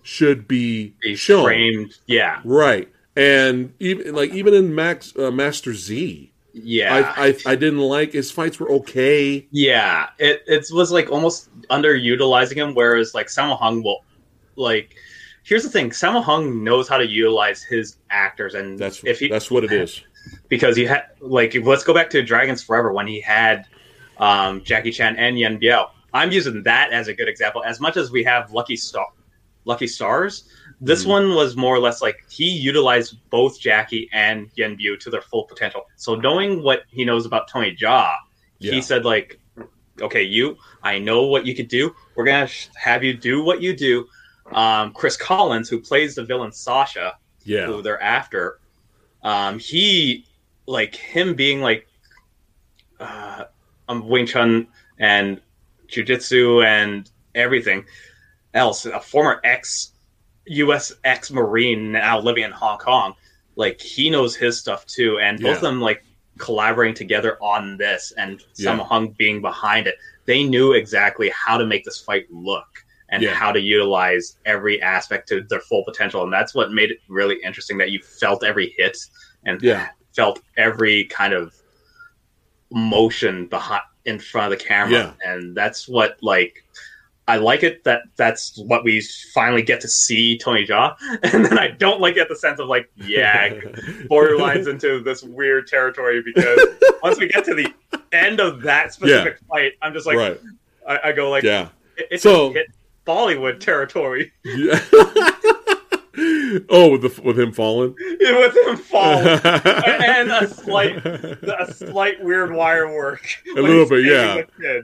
should be He's shown. framed. Yeah. Right. And even like even in Max uh, Master Z, Yeah. I, I I didn't like his fights were okay. Yeah, it it was like almost underutilizing him, whereas like Sammo Hung will like. Here's the thing: Sammo Hung knows how to utilize his actors, and That's if he that's what it is. because he had like let's go back to Dragons Forever when he had um, Jackie Chan and Yuen Biao. I'm using that as a good example. As much as we have Lucky Star, Lucky Stars, this Mhm. one was more or less like he utilized both Jackie and Yuen Biao to their full potential. So knowing what he knows about Tony Jaa, Yeah. he said like, "Okay, you, I know what you could do. We're gonna sh- have you do what you do." Um, Chris Collins, who plays the villain Sasha, Yeah. who they're after, um, he like him being like uh, um, Wing Chun and jujitsu and everything else. A former ex U.S. ex Marine now living in Hong Kong, like he knows his stuff too, and both Yeah. of them like collaborating together on this, and Yeah. Hung being behind it. They knew exactly how to make this fight look and Yeah. how to utilize every aspect to their full potential, and that's what made it really interesting. That you felt every hit and Yeah. felt every kind of motion behind in front of the camera, and that's what like. I like it that that's what we finally get to see Tony Jaa, and then I don't like it the sense of like, yeah, borderlines into this weird territory because once we get to the end of that specific fight, I'm just like, right. I, I go like, Yeah. it, it So- Bollywood territory Yeah. Oh, with the with him falling. Yeah, with him falling and a slight, a slight weird wire work. A little bit, yeah.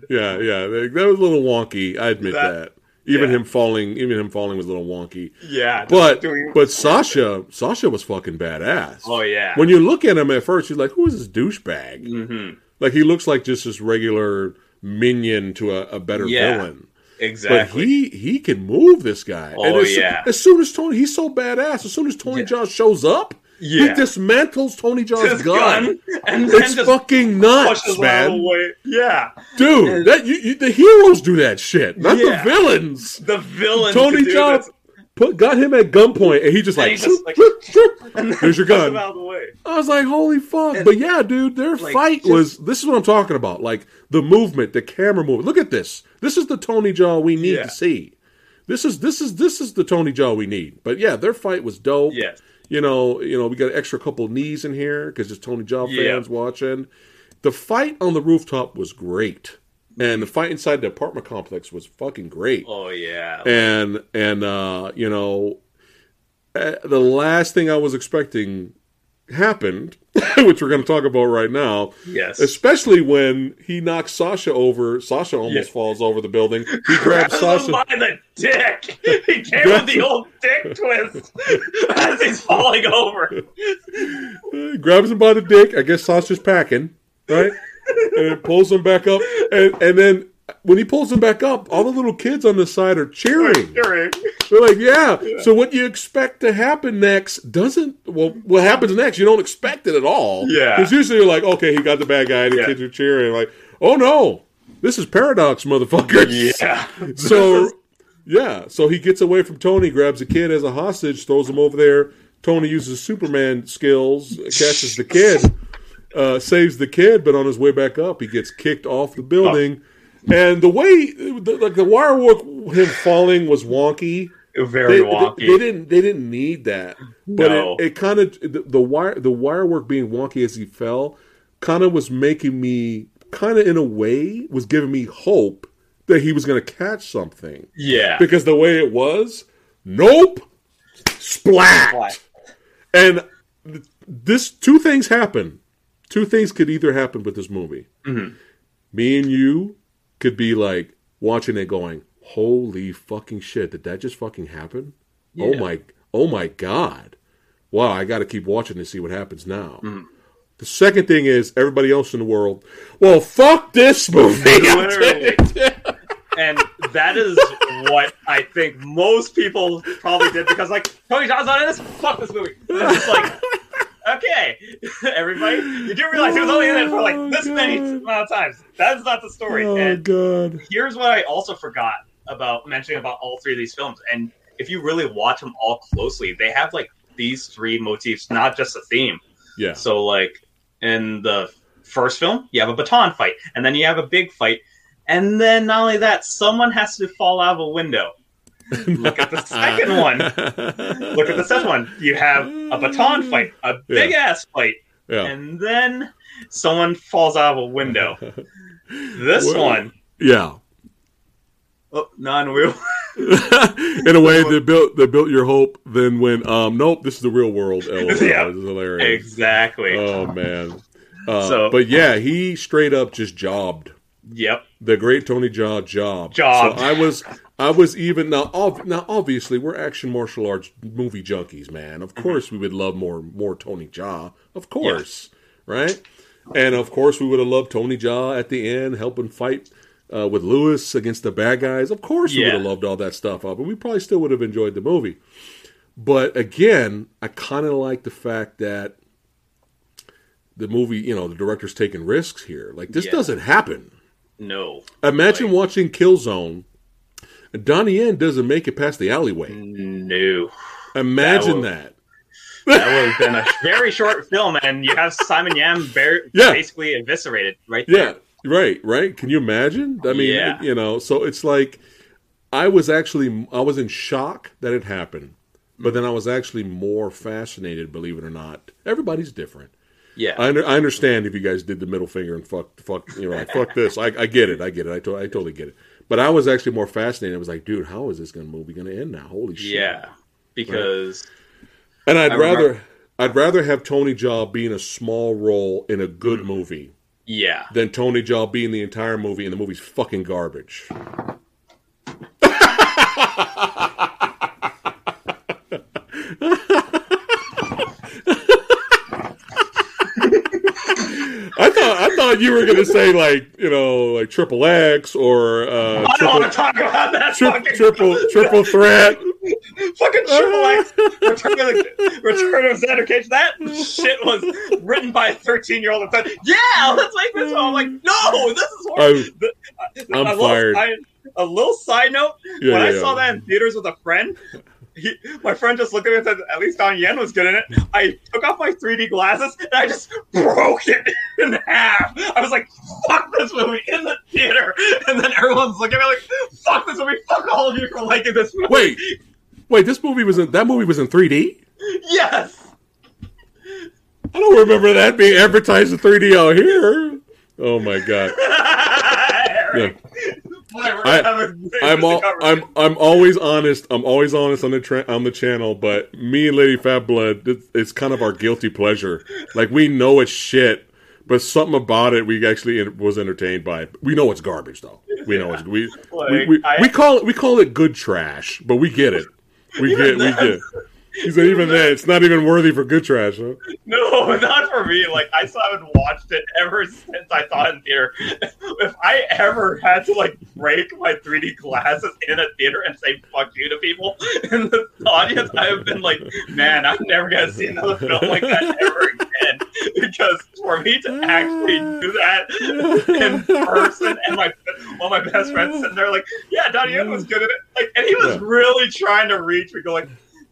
Yeah, yeah, that was a little wonky. I admit that. That- Even yeah. him falling, even him falling was a little wonky. Yeah, But doing- but Sasha, Sasha was fucking badass. oh yeah, When you look at him at first, you're like, "Who is this douchebag?" hmm Like he looks like just this regular minion to a, a better Yeah, villain. Exactly. But he he can move this guy. Oh, as, yeah. As soon as Tony, he's so badass. As soon as Tony Yeah. Jaa shows up, he yeah, dismantles Tony Jaa's gun. gun, and It's fucking nuts, pushes out of the man. Yeah, Dude, that you, you, the heroes do that shit, not Yeah. the villains. the villains, Tony could do Jaa this, put got him at gunpoint, and he just like, he just, like, shoop, shoop. and then There's your gun. out of the way. I was like, holy fuck. And- but yeah, dude, their Like, fight just- was this is what I'm talking about. Like the movement, the camera movement. Look at this. This is the Tony Jaa we need Yeah. to see. This is this is this is the Tony Jaa we need. But yeah, their fight was dope. Yes. You know, you know, we got an extra couple knees in here because there's Tony Jaa Yeah. fans watching. The fight on the rooftop was great. And the fight inside the apartment complex was fucking great Oh yeah. and and uh, you know, uh, the last thing I was expecting happened, which we're going to talk about right now. yes. Especially when he knocks Sasha over, Sasha almost Yeah. falls over the building. He grabs Sasha. by the dick. He came with the old dick twist as he's falling over. grabs him by the dick. I guess Sasha's packing, right? And it pulls him back up. And, and then when he pulls him back up, all the little kids on the side are cheering. During. They're like, yeah. So what you expect to happen next doesn't. Well, what happens next? You don't expect it at all. Yeah. Because usually you're like, okay, he got the bad guy. The Yeah. kids are cheering. Like, oh no, this is paradox, motherfucker. Yeah. So yeah, so he gets away from Tony, grabs a kid as a hostage, throws him over there. Tony uses Superman skills, catches the kid, uh, saves the kid, but on his way back up, he gets kicked off the building. And the way, the, like the wire work, him falling was wonky. Very They, wonky. they, they didn't. They didn't need that. But No. it, it kind of the, the wire the wire work being wonky as he fell, kind of was making me kind of in a way was giving me hope that he was going to catch something yeah. because the way it was, nope, splat. Splat. And this two things happen. Two things could either happen with this movie. Mhm. Me and you could be like watching it, going, "Holy fucking shit! Did that just fucking happen? Oh my, oh my god! Wow, I got to keep watching to see what happens now." Mm. The second thing is everybody else in the world. Well, fuck this movie. And that is what I think most people probably did because like Tony Jaa's not in this. Fuck this movie. It's just like okay, everybody, you do realize he was only in it for like oh, this Oh, many amount of times. That's not the story. oh and god. here's what I also forgot about mentioning about all three of these films. And if you really watch them all closely, they have like these three motifs, not just a theme. Yeah. So like in the first film, you have a baton fight, and then you have a big fight, and then not only that, someone has to fall out of a window. Look at the second one. Look at the second one. You have a baton fight, a big ass fight, Yeah. and then someone falls out of a window. This Well- one, Yeah. oh, non-wheel. In a way, they built they built your hope. Then when um nope, this is the real world. LOL. Yeah. This is hilarious. exactly. Oh man. Uh, So- but yeah, he straight up just jobbed Yep. the great Tony Jaa job. Job. So I was I was even now. Ob- now obviously we're action martial arts movie junkies, man. Of course we would love more more Tony Jaa. Of course, right? And of course we would have loved Tony Jaa at the end helping fight. Uh, with Louis against the bad guys, of course we would have loved all that stuff up, and we probably still would have enjoyed the movie. But again, I kind of like the fact that the movie, you know, the director's taking risks here. Like this Yeah. doesn't happen. No. Imagine Right. watching Killzone. Donnie Yen doesn't make it past the alleyway. No. Imagine That that. That would have been a very short film, and you have Simon Yam Yeah. basically eviscerated right there. Yeah, right, right. Can you imagine? I mean, Yeah. you know, so it's like I was actually I was in shock that it happened, but then I was actually more fascinated. Believe it or not, everybody's different. Yeah. I, under, I understand if you guys did the middle finger and fuck, fuck, you know, like fuck this. I, I get it. I get it. I, to, I totally get it. But I was actually more fascinated. I was like, dude, how is this gonna movie gonna end now? Holy shit! Yeah, because And I'd I rather remember- I'd rather have Tony Jaa be in a small role in a good mm-hmm. movie yeah, than Tony Jaa being the entire movie and the movie's fucking garbage. I thought I thought you were gonna say like you know like triple X or uh, I don't triple, want to talk about that. tri- fucking triple triple threat. fucking triple X Return of, the, Return of Xander Cage. That shit was written by a thirteen year old "Yeah, let's make this." one." I'm like, "No, this is horrible." I'm, I'm a little fired. Side, a little side note: Yeah, when I yeah, saw yeah. that in theaters with a friend, he, my friend just looked at me and said, "At least Don Yen was good in it." I took off my 3D glasses and I just broke it in half. I was like, "Fuck this movie!" in the theater, and then everyone's looking at me like, "Fuck this movie! Fuck all of you for liking this movie!" Wait, wait. This movie was in that movie was in 3D. yes. I don't remember that being advertised in 3D out here. Oh my god. Eric. I- have a- I'm all, I'm I'm always honest. I'm always honest on the tra- on the channel, but me and Lady Fat Blood, it's, it's kind of our guilty pleasure. Like we know it's shit, but something about it we actually was entertained by. We know it's garbage though. We know it's we we, Like, we, I- we call it we call it good trash, but we get it. We get we get. He said even that, it's not even worthy for good trash. Huh? No, not for me. Like I still haven't watched it ever since I saw it in theater. If I ever had to like break my 3D glasses in a theater and say "fuck you" to people in the audience, I have been like, man, I'm never gonna see another film like that ever again. Because for me to actually do that in person, and my one of my best friends sitting there like, yeah, Donnie Yen was good at it, like, and he was really trying to reach me, go like,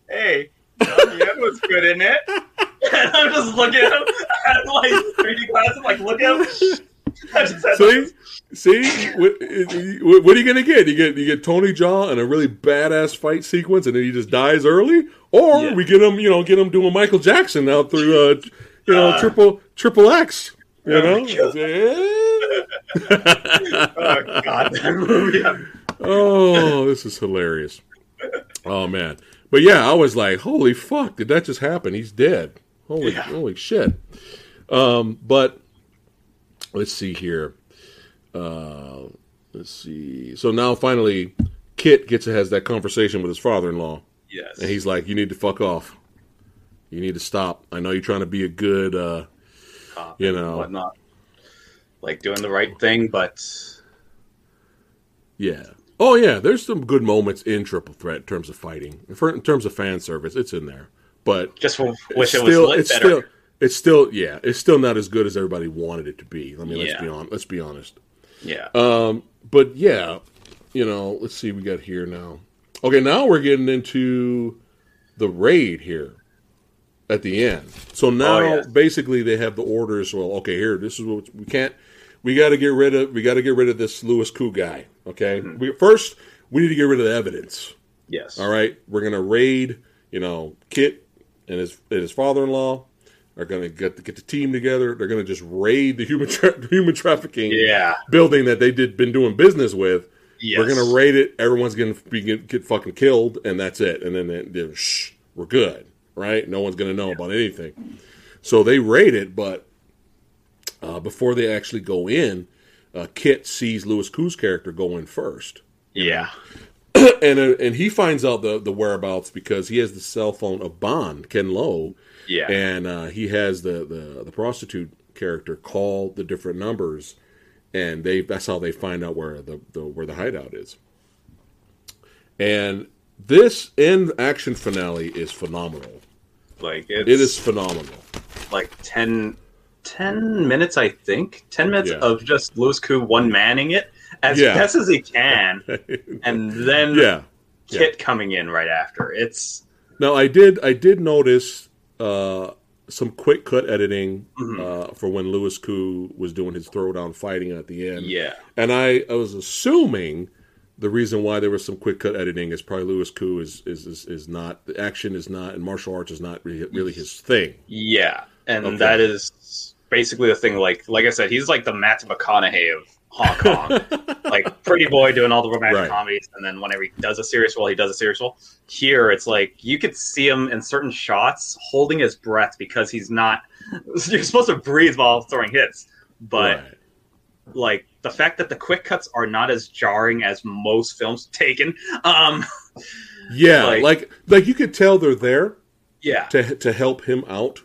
hey. Donnie Yen was good in it. And I'm just looking at him, I had like 3D glasses, like look at him. I just had See, see, what, what what are you gonna get? You get you get Tony Jaa in a really badass fight sequence, and then he just dies early, or Yeah. we get him, you know, get him doing Michael Jackson out through, uh, you know, Uh, triple triple X. You Oh know, God. Oh god, that movie. oh, this is hilarious. Oh man, but yeah, I was like, holy fuck, did that just happen? He's dead. Holy Yeah. holy shit. Um, but let's see here. Uh, let's see. So now finally, Kit gets has that conversation with his father-in-law, Yes. and he's like, "You need to fuck off. You need to stop. I know you're trying to be a good, uh, Cop you know. whatnot. Like doing the right thing, but yeah." Oh yeah, there's some good moments in Triple Threat in terms of fighting. In terms of fan service, it's in there, but just wish it was still, it's better. still, it's still, yeah, it's still not as good as everybody wanted it to be. I mean, let's be on, let's be honest. yeah. Um, but yeah, you know, let's see, we got here now. Okay, now we're getting into the raid here at the end. So now, Oh, yeah. basically, they have the orders. Well, okay, here, this is what we can't. We got to get rid of. We got to get rid of this Louis Koo guy. Okay, Mm-hmm. we, first we need to get rid of the evidence. yes. All right, we're gonna raid. You know, Kit and his and his father-in-law are gonna get get the team together. They're gonna just raid the human tra- human trafficking Yeah. building that they did been doing business with. Yes. We're gonna raid it. Everyone's gonna be get, get fucking killed, and that's it. And then they, they, shh, we're good, right? No one's gonna know about anything. So they raid it, but uh, before they actually go in, uh, Kit sees Louis Koo's character go in first Yeah. and uh, and he finds out the the whereabouts because he has the cell phone of Bond Ken Lo, Yeah. and uh, he has the, the the prostitute character call the different numbers, and they that's how they find out where the, the where the hideout is. And this end action finale is phenomenal. like it's, It is phenomenal. like 10, 10 minutes, I think. Ten minutes Yeah. of just Louis Koo one manning it as Yeah. best as he can, and then yeah. Kit coming in right after. It's Now I did I did notice uh, some quick cut editing Mhm. uh, for when Louis Koo was doing his throwdown fighting at the end. yeah. And I, I was assuming the reason why there was some quick cut editing is probably Louis Koo is is, is, is not the action is not and martial arts is not really, really his thing. Yeah, and Okay. that is basically the thing. Like, like I said, he's like the Matt McConaughey of Hong Kong. like Pretty Boy doing all the romantic Right. comedies, and then whenever he does a serious role, he does a serious role. Here, it's like you could see him in certain shots holding his breath because he's not. You're supposed to breathe while throwing hits, but Right. like the fact that the quick cuts are not as jarring as most films taken. Um, yeah, like- like like you could tell they're there yeah, to to help him out,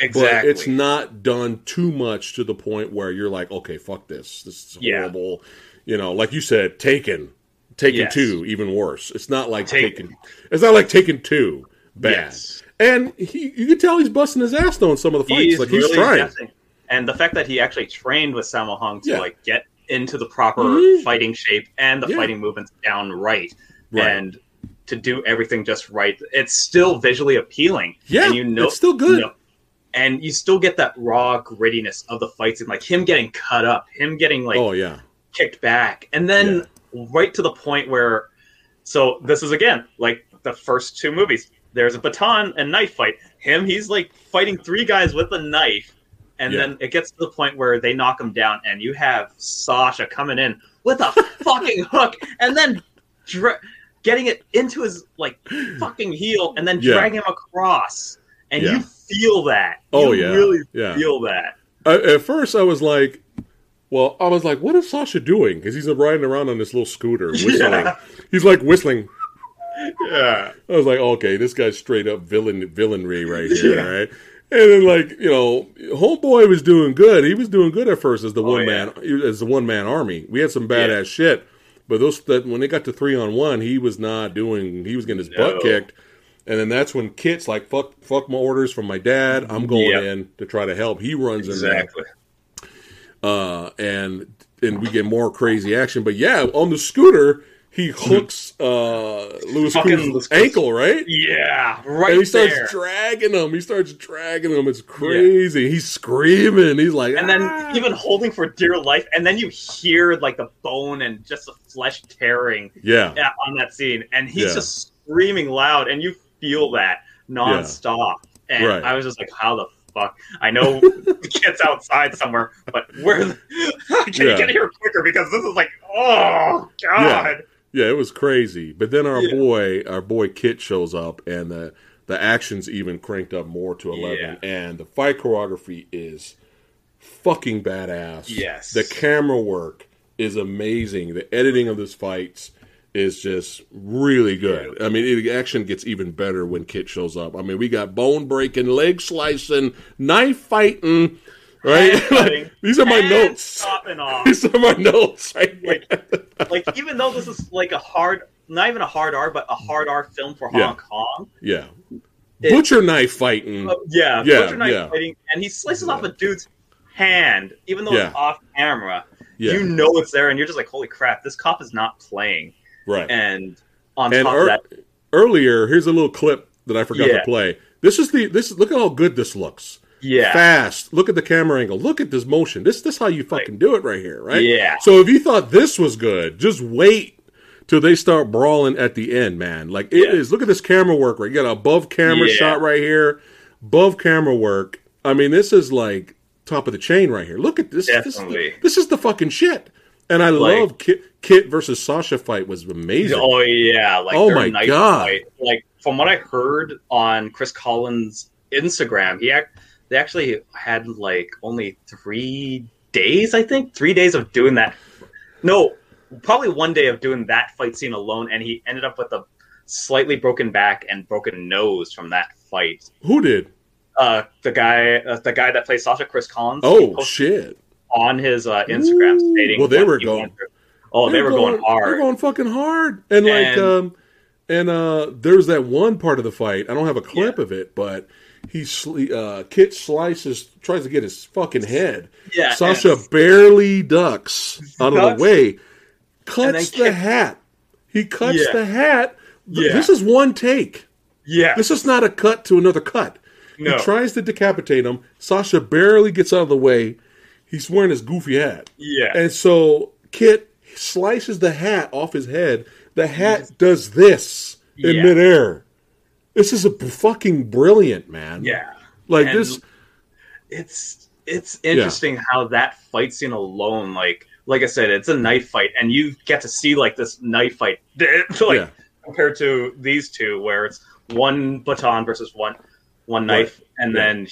exactly. but it's not done too much to the point where you're like, okay, fuck this, this is Yeah. horrible. You know, like you said, Taken, Taken Yes. two, even worse. It's not like Taken. Taken. It's not like Taken two, bad. Yes. And he, you can tell he's busting his ass though in some of the fights. he's like he's really trying. guessing. And the fact that he actually trained with Sammo Hung to Yeah. like get into the proper Mhm. fighting shape and the Yeah. fighting movements down right, Right. and to do everything just right. It's still visually appealing. Yeah, and you know, it's still good. you know- and you still get that raw grittiness of the fights and like him getting cut up, him getting like oh yeah, kicked back, and then right to the point where, so this is again like the first two movies. There's a baton and knife fight. Him, he's like fighting three guys with a knife, and Yeah. then it gets to the point where they knock him down, and you have Sasha coming in with a fucking hook, and then dra- getting it into his like fucking heel, and then Yeah. dragging him across, and Yeah. you feel that. oh You yeah, really yeah. feel that. I, at first, I was like, well, I was like, what is Sasha doing? Because he's riding around on this little scooter whistling. Yeah. He's like whistling. Yeah. I was like, okay, this guy's straight up villain villainry right here, Yeah. right? And then, like you know, Homeboy was doing good. He was doing good at first as the Oh, one man, as the one man army. We had some badass shit, but those that when they got to three on one, he was not doing. He was getting his butt kicked. And then that's when Kit's like, "Fuck, fuck my orders from my dad. I'm going Yep. in to try to help." He runs in there Exactly. uh, and and we get more crazy action. But yeah, on the scooter, he hooks uh, Louis Koo's ankle, right? Yeah, right and he starts there. dragging him. He starts dragging him. It's crazy. He's screaming. He's like, and then "Ah!" even holding for dear life, and then you hear like the bone and just the flesh tearing yeah, yeah, on that scene, and he's Yeah. just screaming loud, and you feel that nonstop. And Right. I was just like, how the fuck? I know the kid's outside somewhere, but where? The- Can Yeah. you get here quicker? Because this is like, oh god. yeah, it was crazy. But then our Yeah. boy, our boy Kit shows up, and the the action's even cranked up more to eleven, Yeah. and the fight choreography is fucking badass. Yes. the camera work is amazing. The editing of this fights is just really good. I mean, the action gets even better when Kit shows up. I mean, we got bone breaking, leg slicing, knife fighting. Right? Cutting, These are my notes. These are my notes. Right? Like- like even though this is like a hard, not even a hard R, but a hard R film for Yeah. Hong Kong. yeah. It- Butcher knife fighting. Uh, yeah, Yeah, butcher knife yeah. fighting, and he slices Yeah. off a dude's hand, even though Yeah. it's off camera. Yeah. You know it's there, and you're just like, "Holy crap! This cop is not playing." Right. And on And top er- of that, earlier, here's a little clip that I forgot Yeah. to play. This is the this. Look at how good this looks. yeah, Fast. Look at the camera angle. Look at this motion. This this how you fucking do it right here, right? Yeah. So if you thought this was good, just wait till they start brawling at the end, man. Like it is. Yeah. Look at this camera work. Right, you got above camera Yeah. shot right here. Above camera work. I mean, this is like top of the chain right here. Look at this. This, Definitely. this is the fucking shit. And I Like- love Kit, Kit versus Sasha fight was amazing. oh yeah, like Oh my God. fight. Like from what I heard on Chris Collins' Instagram, he ac- they actually had like only three days, I think, three days of doing that. No, probably one day of doing that fight scene alone, and he ended up with a slightly broken back and broken nose from that fight. Who did? Uh, the guy, uh, the guy that plays Sasha, Chris Collins. Oh shit! on his uh, Instagram Ooh. stating. Well, they were going-. Oh, they were going, hard. They're going fucking hard. And like And- um and uh there's that one part of the fight. I don't have a clip of it, but he uh Kit slices tries to get his fucking head. yeah, Sasha barely ducks out of Ducks. the way. Cuts the hat. He cuts Yeah. the hat. Yeah. This is one take. yeah, This is not a cut to another cut. No. He tries to decapitate him. Sasha barely gets out of the way. He's wearing his goofy hat. yeah. And so Kit slices the hat off his head. The hat does this in Yeah. midair. This is a fucking brilliant, man. Yeah, Like And- this. it's it's interesting how that fight scene alone, like like I said, it's a knife fight, and you get to see like this knife fight, like Yeah. compared to these two, where it's one baton versus one one knife, and Yeah. then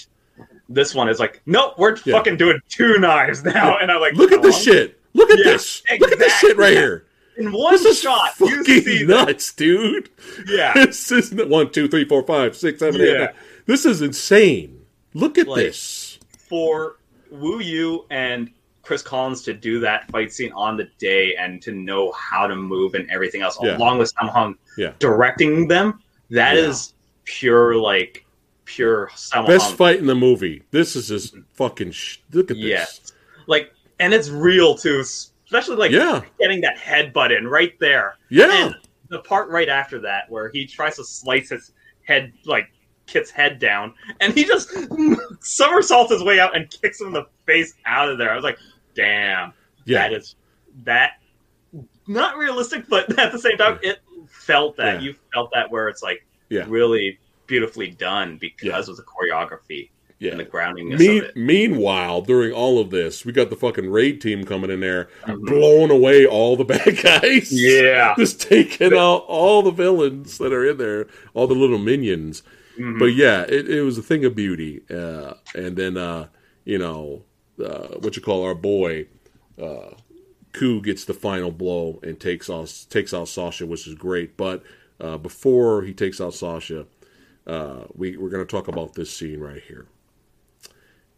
this one is like, nope, we're Yeah. fucking doing two knives now, and I'm like, Look at this "Oh." shit. Look at Yeah, this. Look at this shit right here. in one This is shot. You fucking see that, nuts, dude. yeah, This is one, two, three, four, five, six, seven, eight, Yeah. nine. This is insane. Look at Like- this. for Wu Yue and Chris Collins to do that fight scene on the day and to know how to move and everything else, Yeah. along with Sam Hung Yeah. directing them, that Yeah. is pure like pure Sam Best Hung. fight in the movie. This is just fucking. Sh- look at this. Like, and it's real too, especially like Yeah. getting that headbutt in right there. Yeah. And the part right after that where he tries to slice his head, like Kit's head down, and he just somersaults his way out and kicks him in the face out of there. I was like, damn, yeah. that is that not realistic, but at the same time, it felt that Yeah. you felt that where it's like Yeah. really beautifully done because Yeah. of the choreography yeah. and the groundingness Me- meanwhile, during all of this, we got the fucking raid team coming in there, Mhm. blowing away all the bad guys. Yeah. Just taking out all the villains that are in there, all the little minions. Mhm. But yeah, it, it was a thing of beauty. Uh, and then, uh, you know, uh, what you call our boy, uh, Koo gets the final blow and takes off takes out Sasha, which is great. But uh, before he takes out Sasha, uh, we we're going to talk about this scene right here,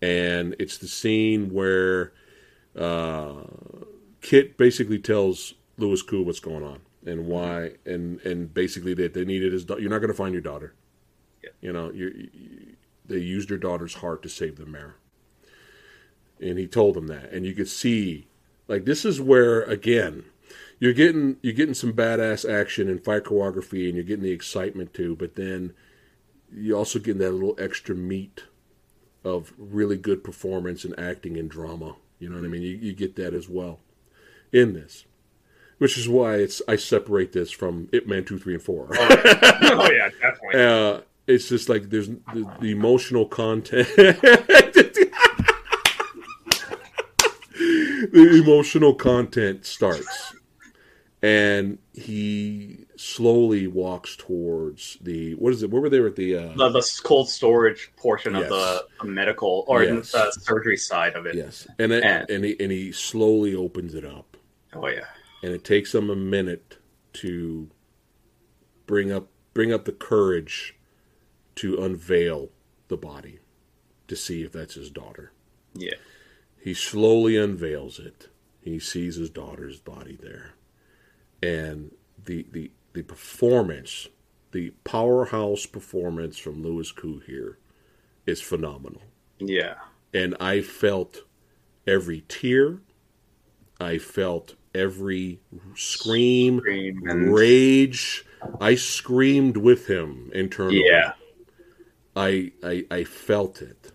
and it's the scene where uh, Kit basically tells Louis Koo what's going on and why, and and basically that they needed his. da- You're not going to find your daughter. Yeah. You know, you, you, they used your daughter's heart to save the mayor, and he told them that, and you could see, like this is where again. You're getting you're getting some badass action and fight choreography, and you're getting the excitement too. But then you're also getting that little extra meat of really good performance and acting and drama. You know what I mean? You, you get that as well in this, which is why it's I separate this from Ip Man two, three, and four. oh yeah, definitely. uh, it's just like there's the, the emotional content. the emotional content starts, and he slowly walks towards the what is it? Where were they at the? Uh, the, the cold storage portion Yes. of the, medical or Yes. the surgery side of it. yes, and it, And- and he and he slowly opens it up. Oh yeah. and it takes him a minute to bring up bring up the courage to unveil the body to see if that's his daughter. Yeah. He slowly unveils it. He sees his daughter's body there. And the the the performance, the powerhouse performance from Louis Koo here is phenomenal Yeah. and I felt every tear. I felt every scream, Scream and- rage. I screamed with him internally. Yeah. I, I I felt it,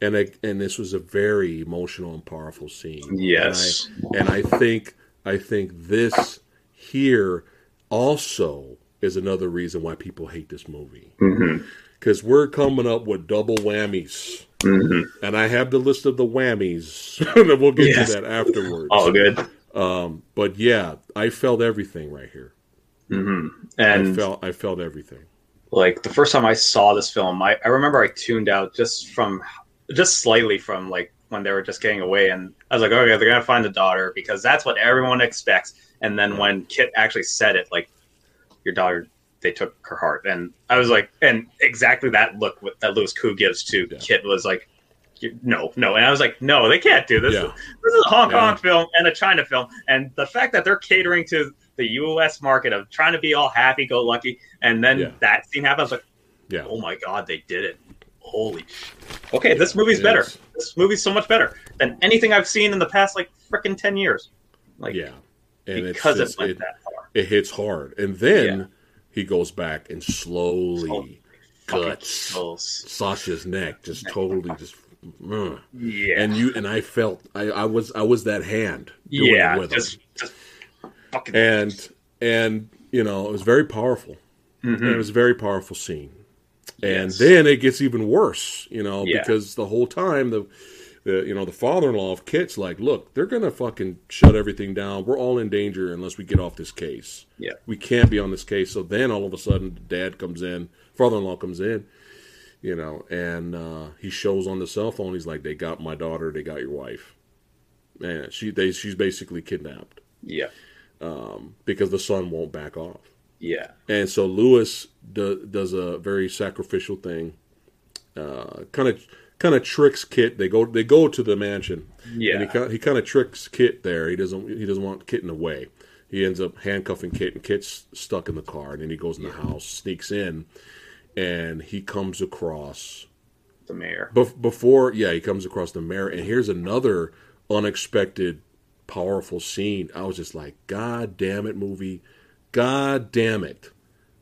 and I, and this was a very emotional and powerful scene. Yes. and I, and I think I think this here also is another reason why people hate this movie Mm-hmm. because we're coming up with double whammies. Mm-hmm. And I have the list of the whammies, and we'll get Yes. to that afterwards. All good. Um, but yeah, I felt everything right here. Mm-hmm. I And felt, I felt everything. like the first time I saw this film, I, I remember I tuned out just from just slightly from like when they were just getting away, and I was like, okay, they're gonna find the daughter because that's what everyone expects. And then when Kit actually said it, like your daughter, they took her heart, and I was like, and exactly that look that Louis Koo gives to Yeah. Kit was like. No, no, and I was like, no, they can't do this. Yeah. This is a Hong Kong Yeah. film and a China film, and the fact that they're catering to the U.S. market of trying to be all happy-go-lucky, and then that scene happens, I was like, Yeah. oh my god, they did it! Holy, sh- okay, this movie's It better. is. This movie's so much better than anything I've seen in the past, like freaking ten years. Like, Yeah. And because it's, it went it, that far. it hits hard. And then Yeah. he goes back and slowly guts. Sasha's neck, just totally just. Yeah, And you and I felt I, I was I was that hand doing yeah, it with him. just, just fucking. and and you know it was very powerful. Mhm. It was a very powerful scene. And Yes. then it gets even worse, you know, Yeah. because the whole time the the you know the father-in-law of Kit's like, look, they're gonna fucking shut everything down. We're all in danger unless we get off this case. Yeah. we can't be on this case. So then all of a sudden, dad comes in, father-in-law comes in, you know, and uh, he shows on the cell phone. He's like, they got my daughter, they got your wife, and she they she's basically kidnapped Yeah. because the son won't back off. Yeah. And so Louis do, does a very sacrificial thing. Kind of, kind of tricks Kit. They go, they go to the mansion. Yeah. And he kind, he kind of tricks Kit there. He doesn't, he doesn't want Kit in the way. He ends up handcuffing Kit, and Kit's stuck in the car. And then he goes in the house, sneaks in, and he comes across The mayor. Bef- before, yeah, he comes across the mayor, and here's another unexpected, powerful scene. I was just like, God damn it, movie. God damn it.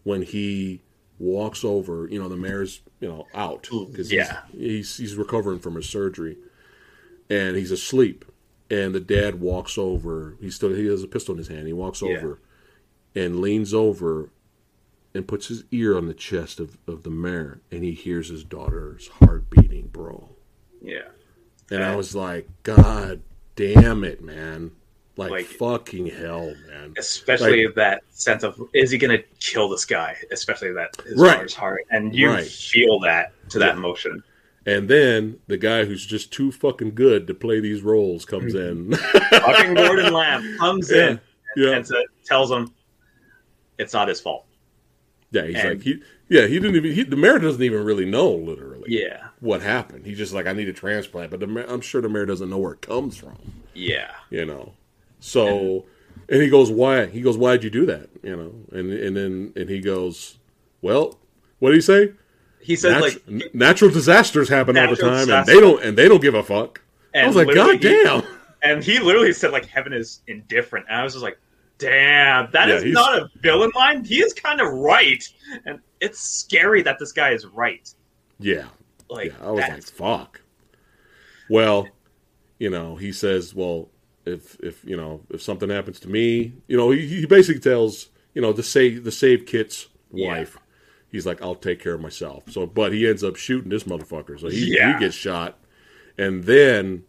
When he walks over, you know, the mayor's, you know, out. Cause Yeah. He's, he's, he's recovering from his surgery, and he's asleep. And the dad walks over. He still he has a pistol in his hand. He walks Yeah. over and leans over and puts his ear on the chest of, of the mayor, and he hears his daughter's heart beating, bro. Yeah. And I was like, God damn it, man. Like, Like- fucking hell, man. Especially that sense of is he going to kill this guy? Especially that his Right. daughter's heart, and you Right. feel that to that Yeah. emotion. And then the guy who's just too fucking good to play these roles comes mm-hmm. in. Fucking Gordon Lam comes yeah. in Yeah. and sa- tells him it's not his fault. Yeah, he's and- like he yeah, he didn't even he, the mayor doesn't even really know literally Yeah. what happened. He's just like I need a transplant, but the mayor, I'm sure the mayor doesn't know where it comes from. Yeah. you know. So, and he goes, "Why?" He goes, "Why'd you do that?" You know, and and then and he goes, "Well, what did he say? He says, Nat- like n- natural disasters happen all the Natural time, and they don't and they don't give a fuck." I And was like, "God damn!" and he literally said like heaven is indifferent and i was just like damn that Yeah, is not a villain line he is kind of right and it's scary that this guy is right Yeah, like yeah. I was like, "Fuck." Well, you know, he says, "Well, if if you know if something happens to me, you know," he, he basically tells you know the save the save Kit's Yeah. wife. He's like, "I'll take care of myself." So, but he ends up shooting this motherfucker, so he, Yeah. he gets shot, and then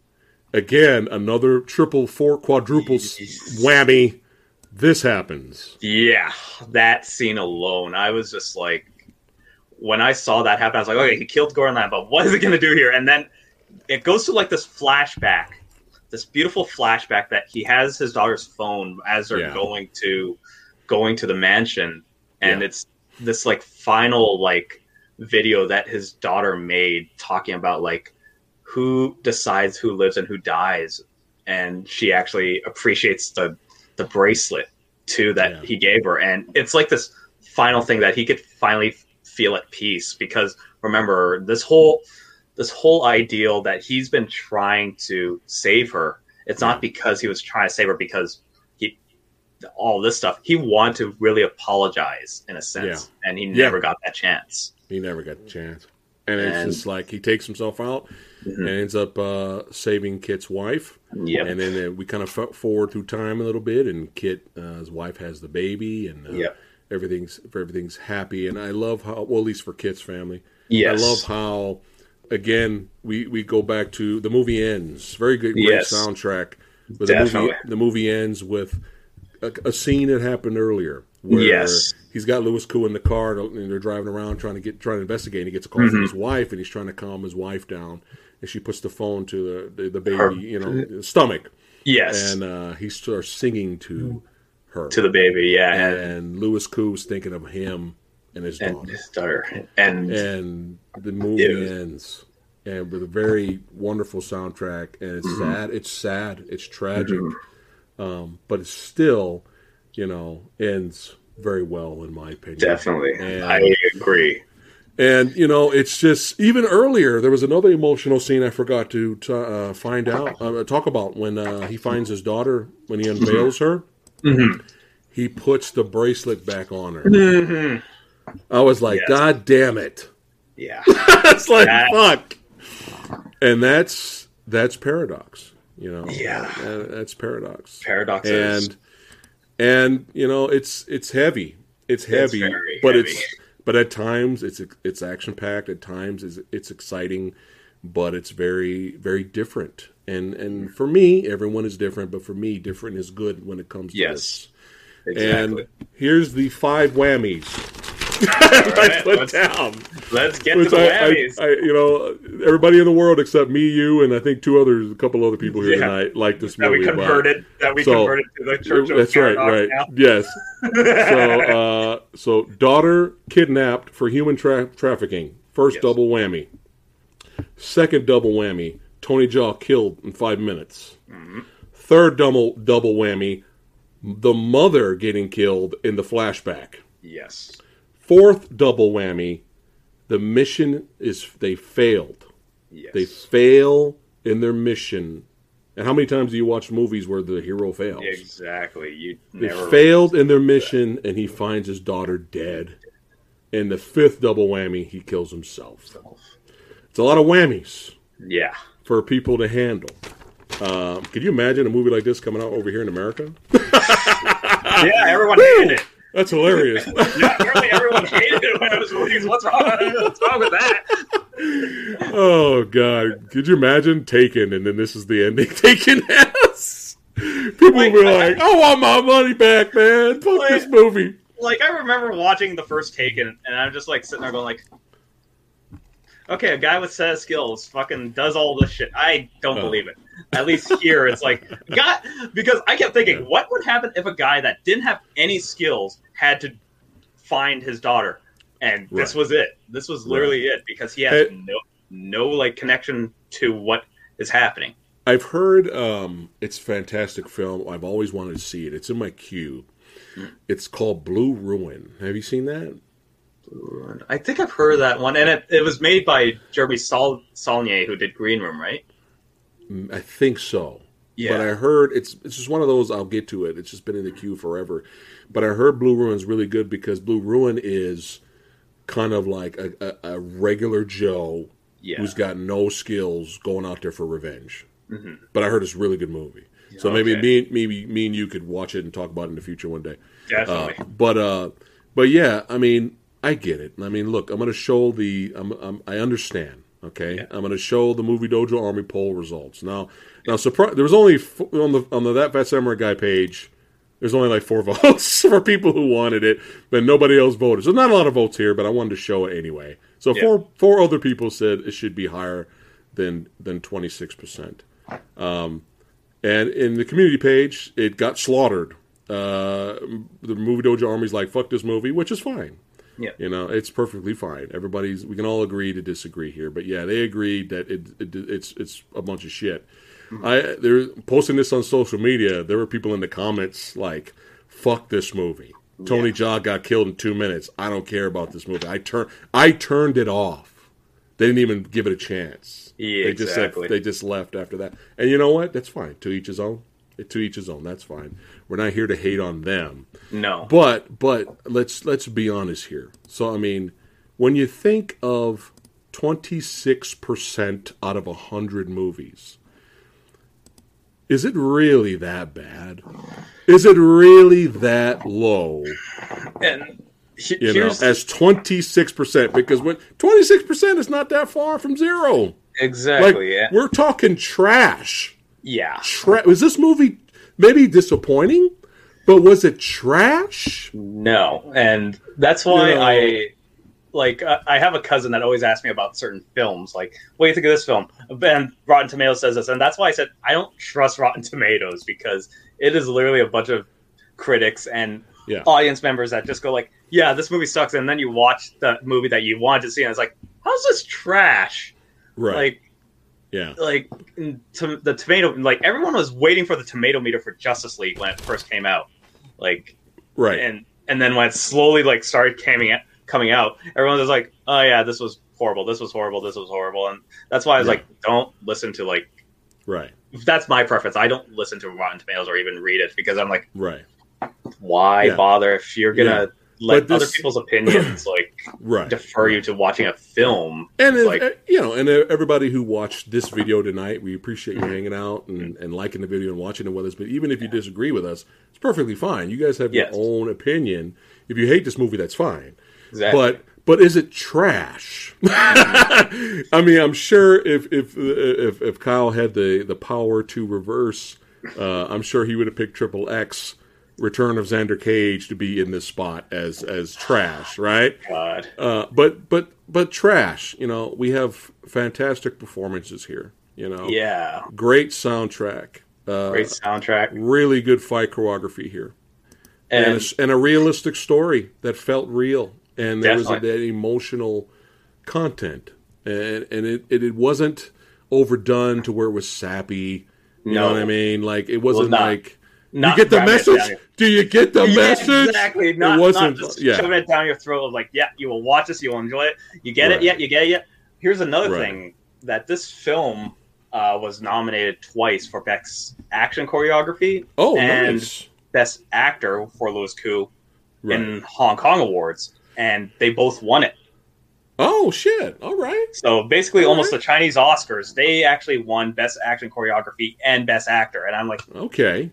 again another triple, four, quadruple whammy. This happens. yeah that scene alone i was just like when i saw that happen i was like okay he killed Lam, but what is he gonna do here and then it goes to like this flashback this beautiful flashback that he has his daughter's phone as they're Yeah. going to going to the mansion and Yeah. it's this like final like video that his daughter made talking about like who decides who lives and who dies and she actually appreciates the the bracelet too that Yeah. he gave her and it's like this final thing that he could finally feel at peace because remember this whole this whole ideal that he's been trying to save her it's not because he was trying to save her because he all this stuff he wanted to really apologize in a sense and he Yeah. never got that chance He never got the chance, and it's just like he takes himself out Mhm. and ends up uh, saving Kit's wife. yep And then uh, we kind of forward through time a little bit, and Kit, uh, his wife, has the baby, and uh, Yep. everything's everything's happy. And I love how, well, at least for Kit's family, yes I love how, again, we we go back to the movie ends. Very good, great Yes. soundtrack. But the movie, the movie ends with a, a scene that happened earlier. Where Yes. he's got Louis Koo in the car, and they're driving around trying to get trying to investigate. And he gets a call from Mhm. his wife, and he's trying to calm his wife down. And she puts the phone to the the, the baby, Her- you know, stomach yes and uh, he starts singing to her. to the baby yeah and, and Louis Koo's thinking of him and his and daughter. his daughter and And the movie was- ends, and with a very wonderful soundtrack. And it's Mm-hmm. sad. It's sad. It's tragic. Um, but it still, you know, ends very well in my opinion. definitely And- i agree And you know, it's just even earlier. There was another emotional scene I forgot to, uh, find out, uh, talk about when uh, he finds his daughter when he unveils her. Mhm. He puts the bracelet back on her. I was like, Yes. God damn it! yeah That's like That- fuck. And that's that's paradox. You know, Yeah. That's paradox. Paradox And and you know, it's it's heavy. It's heavy, very but heavy. it's but at times it's it's action packed. At times it's it's exciting. but it's very very different. And and mm-hmm. for me, everyone is different, but for me, different is good when it comes to Yes. this. Exactly. And here's the five whammies I right, put let's- down. Let's get Which to the I, I. I, you know, everybody in the world except me, you, and I think two others, a couple other people here Yeah. tonight like this that movie. we but- converted. That we So, converted to the Church of That's right, right. now. Yes. so, uh, so daughter kidnapped for human tra- trafficking. First Yes. double whammy. Second double whammy. Tony Jaa killed in five minutes. Mm-hmm. Third double double whammy. The mother getting killed in the flashback. Yes. Fourth double whammy. The mission is they failed. Yes. They fail in their mission. And how many times do you watch movies where the hero fails? exactly. You They failed in their mission, and he finds his daughter dead. And the fifth double whammy, he kills himself. It's a lot of whammies Yeah. for people to handle. Um, could you imagine a movie like this coming out over here in America? Yeah, everyone hated it. That's hilarious. Yeah, apparently everyone hated it when I was released. What's wrong? What's wrong with that? oh God! Could you imagine Taken, and then this is the ending? Taken has. People will be Like, like, "I want my money back, man! Fuck Like- this movie." Like I remember watching the first Taken, and I'm just like sitting there going like, "Okay, a guy with set of skills fucking does all this shit." I don't Oh. believe it. At least here, it's like God, because I kept thinking, what would happen if a guy that didn't have any skills had to find his daughter, and this was it. This was literally it because he has no no like connection to what is happening. I've heard um, it's a fantastic film. I've always wanted to see it. It's in my queue. It's called Blue Ruin. Have you seen that? I think I've heard of that one, and it, it was made by Jeremy Saul, Saulnier, who did Green Room, right? Mm, I think so. But I heard it's it's just one of those. I'll get to it. It's just been in the queue forever. But I heard Blue Ruin's really good because Blue Ruin is kind of like a, a, a regular Joe yeah. who's got no skills going out there for revenge. Mhm. But I heard it's a really good movie. So maybe Okay. me maybe me and you could watch it and talk about it in the future one day. Uh, but uh, but yeah, I mean, I get it. I mean, look, I'm going to show the. I'm, I'm, I understand. Okay, Yeah. I'm going to show the movie Dojo Army poll results. Now, now, surprise! There was only f- on the on the that Phat Samurai Guy page. There's only like four votes for people who wanted it, but nobody else voted. So not a lot of votes here, but I wanted to show it anyway. So Yeah. four four other people said it should be higher than than 26 percent. Um, and in the community page, it got slaughtered. Uh, the movie Dojo Army's like, "Fuck this movie," which is fine. Yeah. you know, it's perfectly fine. Everybody's we can all agree to disagree here, but yeah, they agreed that it, it it's it's a bunch of shit. Mm-hmm. I they're posting this on social media. There were people in the comments like, "Fuck this movie." Tony Jaa got killed in two minutes. I don't care about this movie. I turn I turned it off. They didn't even give it a chance. Yeah, they just exactly. said they just left after that. And you know what? That's fine. To each his own. To each his own. That's fine. We're not here to hate on them. no. But but let's let's be honest here. So I mean, when you think of twenty six percent out of hundred movies, is it really that bad? Is it really that low? and You know, as twenty six percent because when twenty six percent is not that far from zero. Like exactly yeah. we're talking trash. yeah. Tra- was this movie maybe disappointing? But was it trash? No, and that's why know- I like. I have a cousin that always asks me about certain films. Like, what do you think of this film? And Rotten Tomatoes says this, and that's why I said I don't trust Rotten Tomatoes because it is literally a bunch of critics and Yeah. audience members that just go like, "Yeah, this movie sucks," and then you watch the movie that you wanted to see, and it's like, "How's this trash?" Right. Like, yeah. like to, the tomato, like everyone was waiting for the tomato meter for Justice League when it first came out. Like, Right. and and then when it slowly like started coming out, coming out, everyone was like, "Oh yeah, this was horrible. This was horrible. This was horrible." And that's why I was like, "Don't listen to like." right. That's my preference. I don't listen to Rotten Tomatoes or even read it because I'm like, Right. why Yeah. bother if you're gonna Yeah. Let But other people's opinions like Right. defer you to watching a film? And if- like- you know, and everybody who watched this video tonight, we appreciate you hanging out and, and liking the video and watching it with us. But even if you disagree with us, it's perfectly fine. You guys have Yes. your own opinion. If you hate this movie, that's fine. Exactly. But but is it trash? I mean, I'm sure if if if if Kyle had the the power to reverse, uh, I'm sure he would have picked Triple X. Return of Xander Cage to be in this spot as as trash, right? God. Uh, but but but trash. You know, we have fantastic performances here. You know, Yeah. great soundtrack, uh, Great soundtrack. really good fight choreography here, and, And a, and a realistic story that felt real, and there was a, that emotional content, and and it, it it wasn't overdone to where it was sappy. You know what I mean? Like it wasn't like not you get the ramming it down message. Do you get the Yeah, message? Exactly. Not, it wasn't. not just yeah. shoving it down your throat of like, yeah, you will watch this, you will enjoy it. You get Right. it, yeah, you get it, yeah. Here's another Right. thing that this film uh, was nominated twice for Best Action Choreography, Oh, and- nice. Best Actor for Louis Koo Right. in Hong Kong Awards, and they both won it. Oh shit! All right. So basically, All almost right. the Chinese Oscars, they actually won Best Action Choreography and Best Actor, and I'm like, Okay.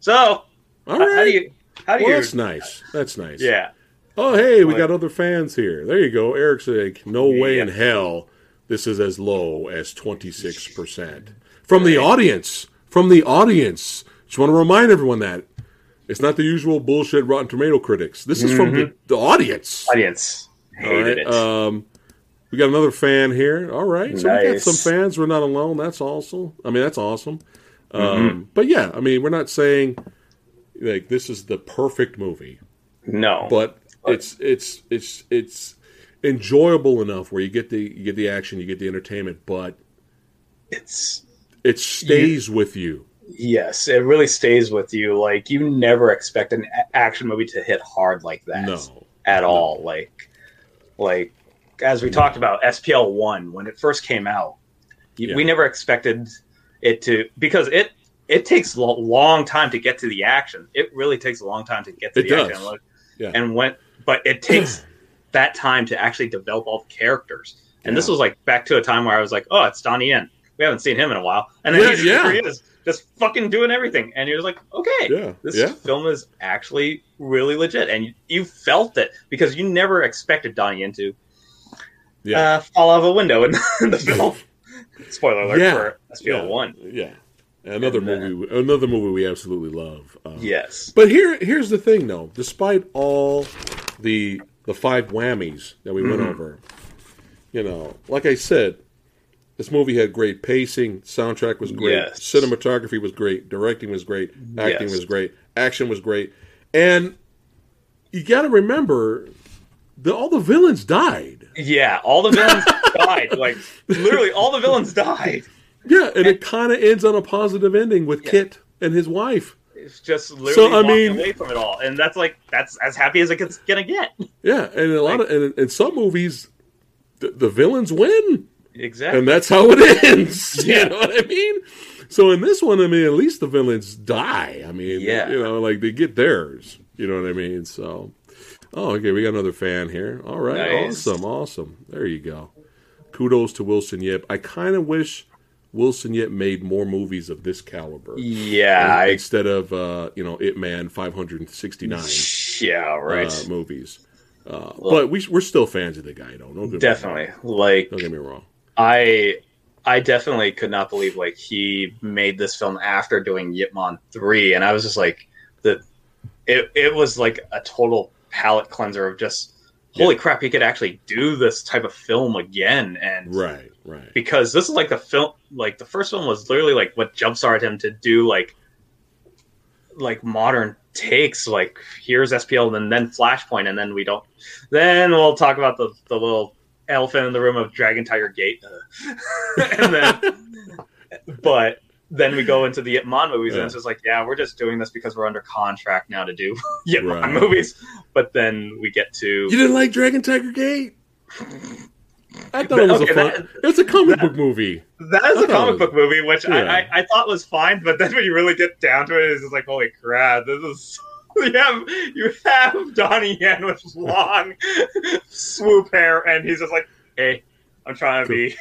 So All how, do you, how do well, you, that's nice. That's nice. yeah, Oh, hey, we Like- got other fans here. There you go. Eric's like, no way in hell this is as low as 26%. From the audience. From the audience. Just want to remind everyone that. It's not the usual bullshit Rotten Tomato critics. This is from the, the audience. audience All hated right. it. Um, we got another fan here. All right. So we got some fans. We're not alone. That's awesome. I mean, that's awesome. Um, Mm-hmm. But yeah, I mean, we're not saying like this is the perfect movie no, but it's it's it's it's enjoyable enough where you get the you get the action, you get the entertainment, but it's it stays with you. yes, it really stays with you. Like you never expect an action movie to hit hard like that No, at all. Like, like as we talked about SPL one when it first came out, Yeah. we never expected it to because it it takes a long time to get to the action. It really takes a long time to get to It the does. action. Yeah. And when but it takes that time to actually develop all the characters. And this was like back to a time where I was like, oh, it's Donnie Yen. We haven't seen him in a while. And then Yeah, he's, yeah. he is, just fucking doing everything. And you're like, okay, yeah, this yeah, film is actually really legit. And you, you felt it because you never expected Donnie Yen to Yeah. uh, fall out of a window in, the film. Spoiler alert Yeah. for SPL yeah, 1. yeah. Another And, uh, movie, another movie we absolutely love. Um, Yes. But here, here's the thing, though. Despite all the the five whammies that we went Mhm. over, you know, like I said, this movie had great pacing. Soundtrack was great. Yes. Cinematography was great. Directing was great. Acting Yes. was great. Action was great. And you got to remember, the, all the villains died. Yeah, all the villains died. Like, literally, all the villains died. Yeah, and it kind of ends on a positive ending with Yeah. Kit and his wife. It's just literally So, I walking mean- away from it all. And that's like, that's as happy as it's to get. Yeah, and a lot of and in some movies, the, the villains win. Exactly. and that's how it ends. Yeah. You know what I mean? So in this one, I mean, at least the villains die. I mean, Yeah. you know, like they get theirs. You know what I mean? So, oh, okay, we got another fan here. All right, Nice. awesome, awesome. There you go. Kudos to Wilson Yip. I kind of wish Wilson Yip made more movies of this caliber yeah, I, instead of uh, you know Ip Man 569 yeah, right. uh, movies. Uh, but we, we're still fans of the guy, though. No definitely. Like, Don't get me wrong. I I definitely could not believe like he made this film after doing Ip Man three, and I was just like the it it was like a total palate cleanser of just holy crap, he could actually do this type of film again, and Right, right. because this is like the film like the first one was literally like what jumpstarted him to do like like modern takes like here's spl and then flashpoint and then we don't then we'll talk about the, the little elephant in the room of dragon tiger gate. Uh, and then but then we go into the Ip Man movies, Yeah. and it's just like, yeah, we're just doing this because we're under contract now to do Ip Man Right. movies. But then we get to You didn't like Dragon Tiger Gate? I thought it was Okay, a fun. that- it's a comic that- book movie. That is I a comic was- book movie, which Yeah. I, I, I thought was fine, but then when you really get down to it, it's just like, holy crap, this is. You have you have Donnie Yen with long swoop hair, and he's just like, "Hey, I'm trying to be,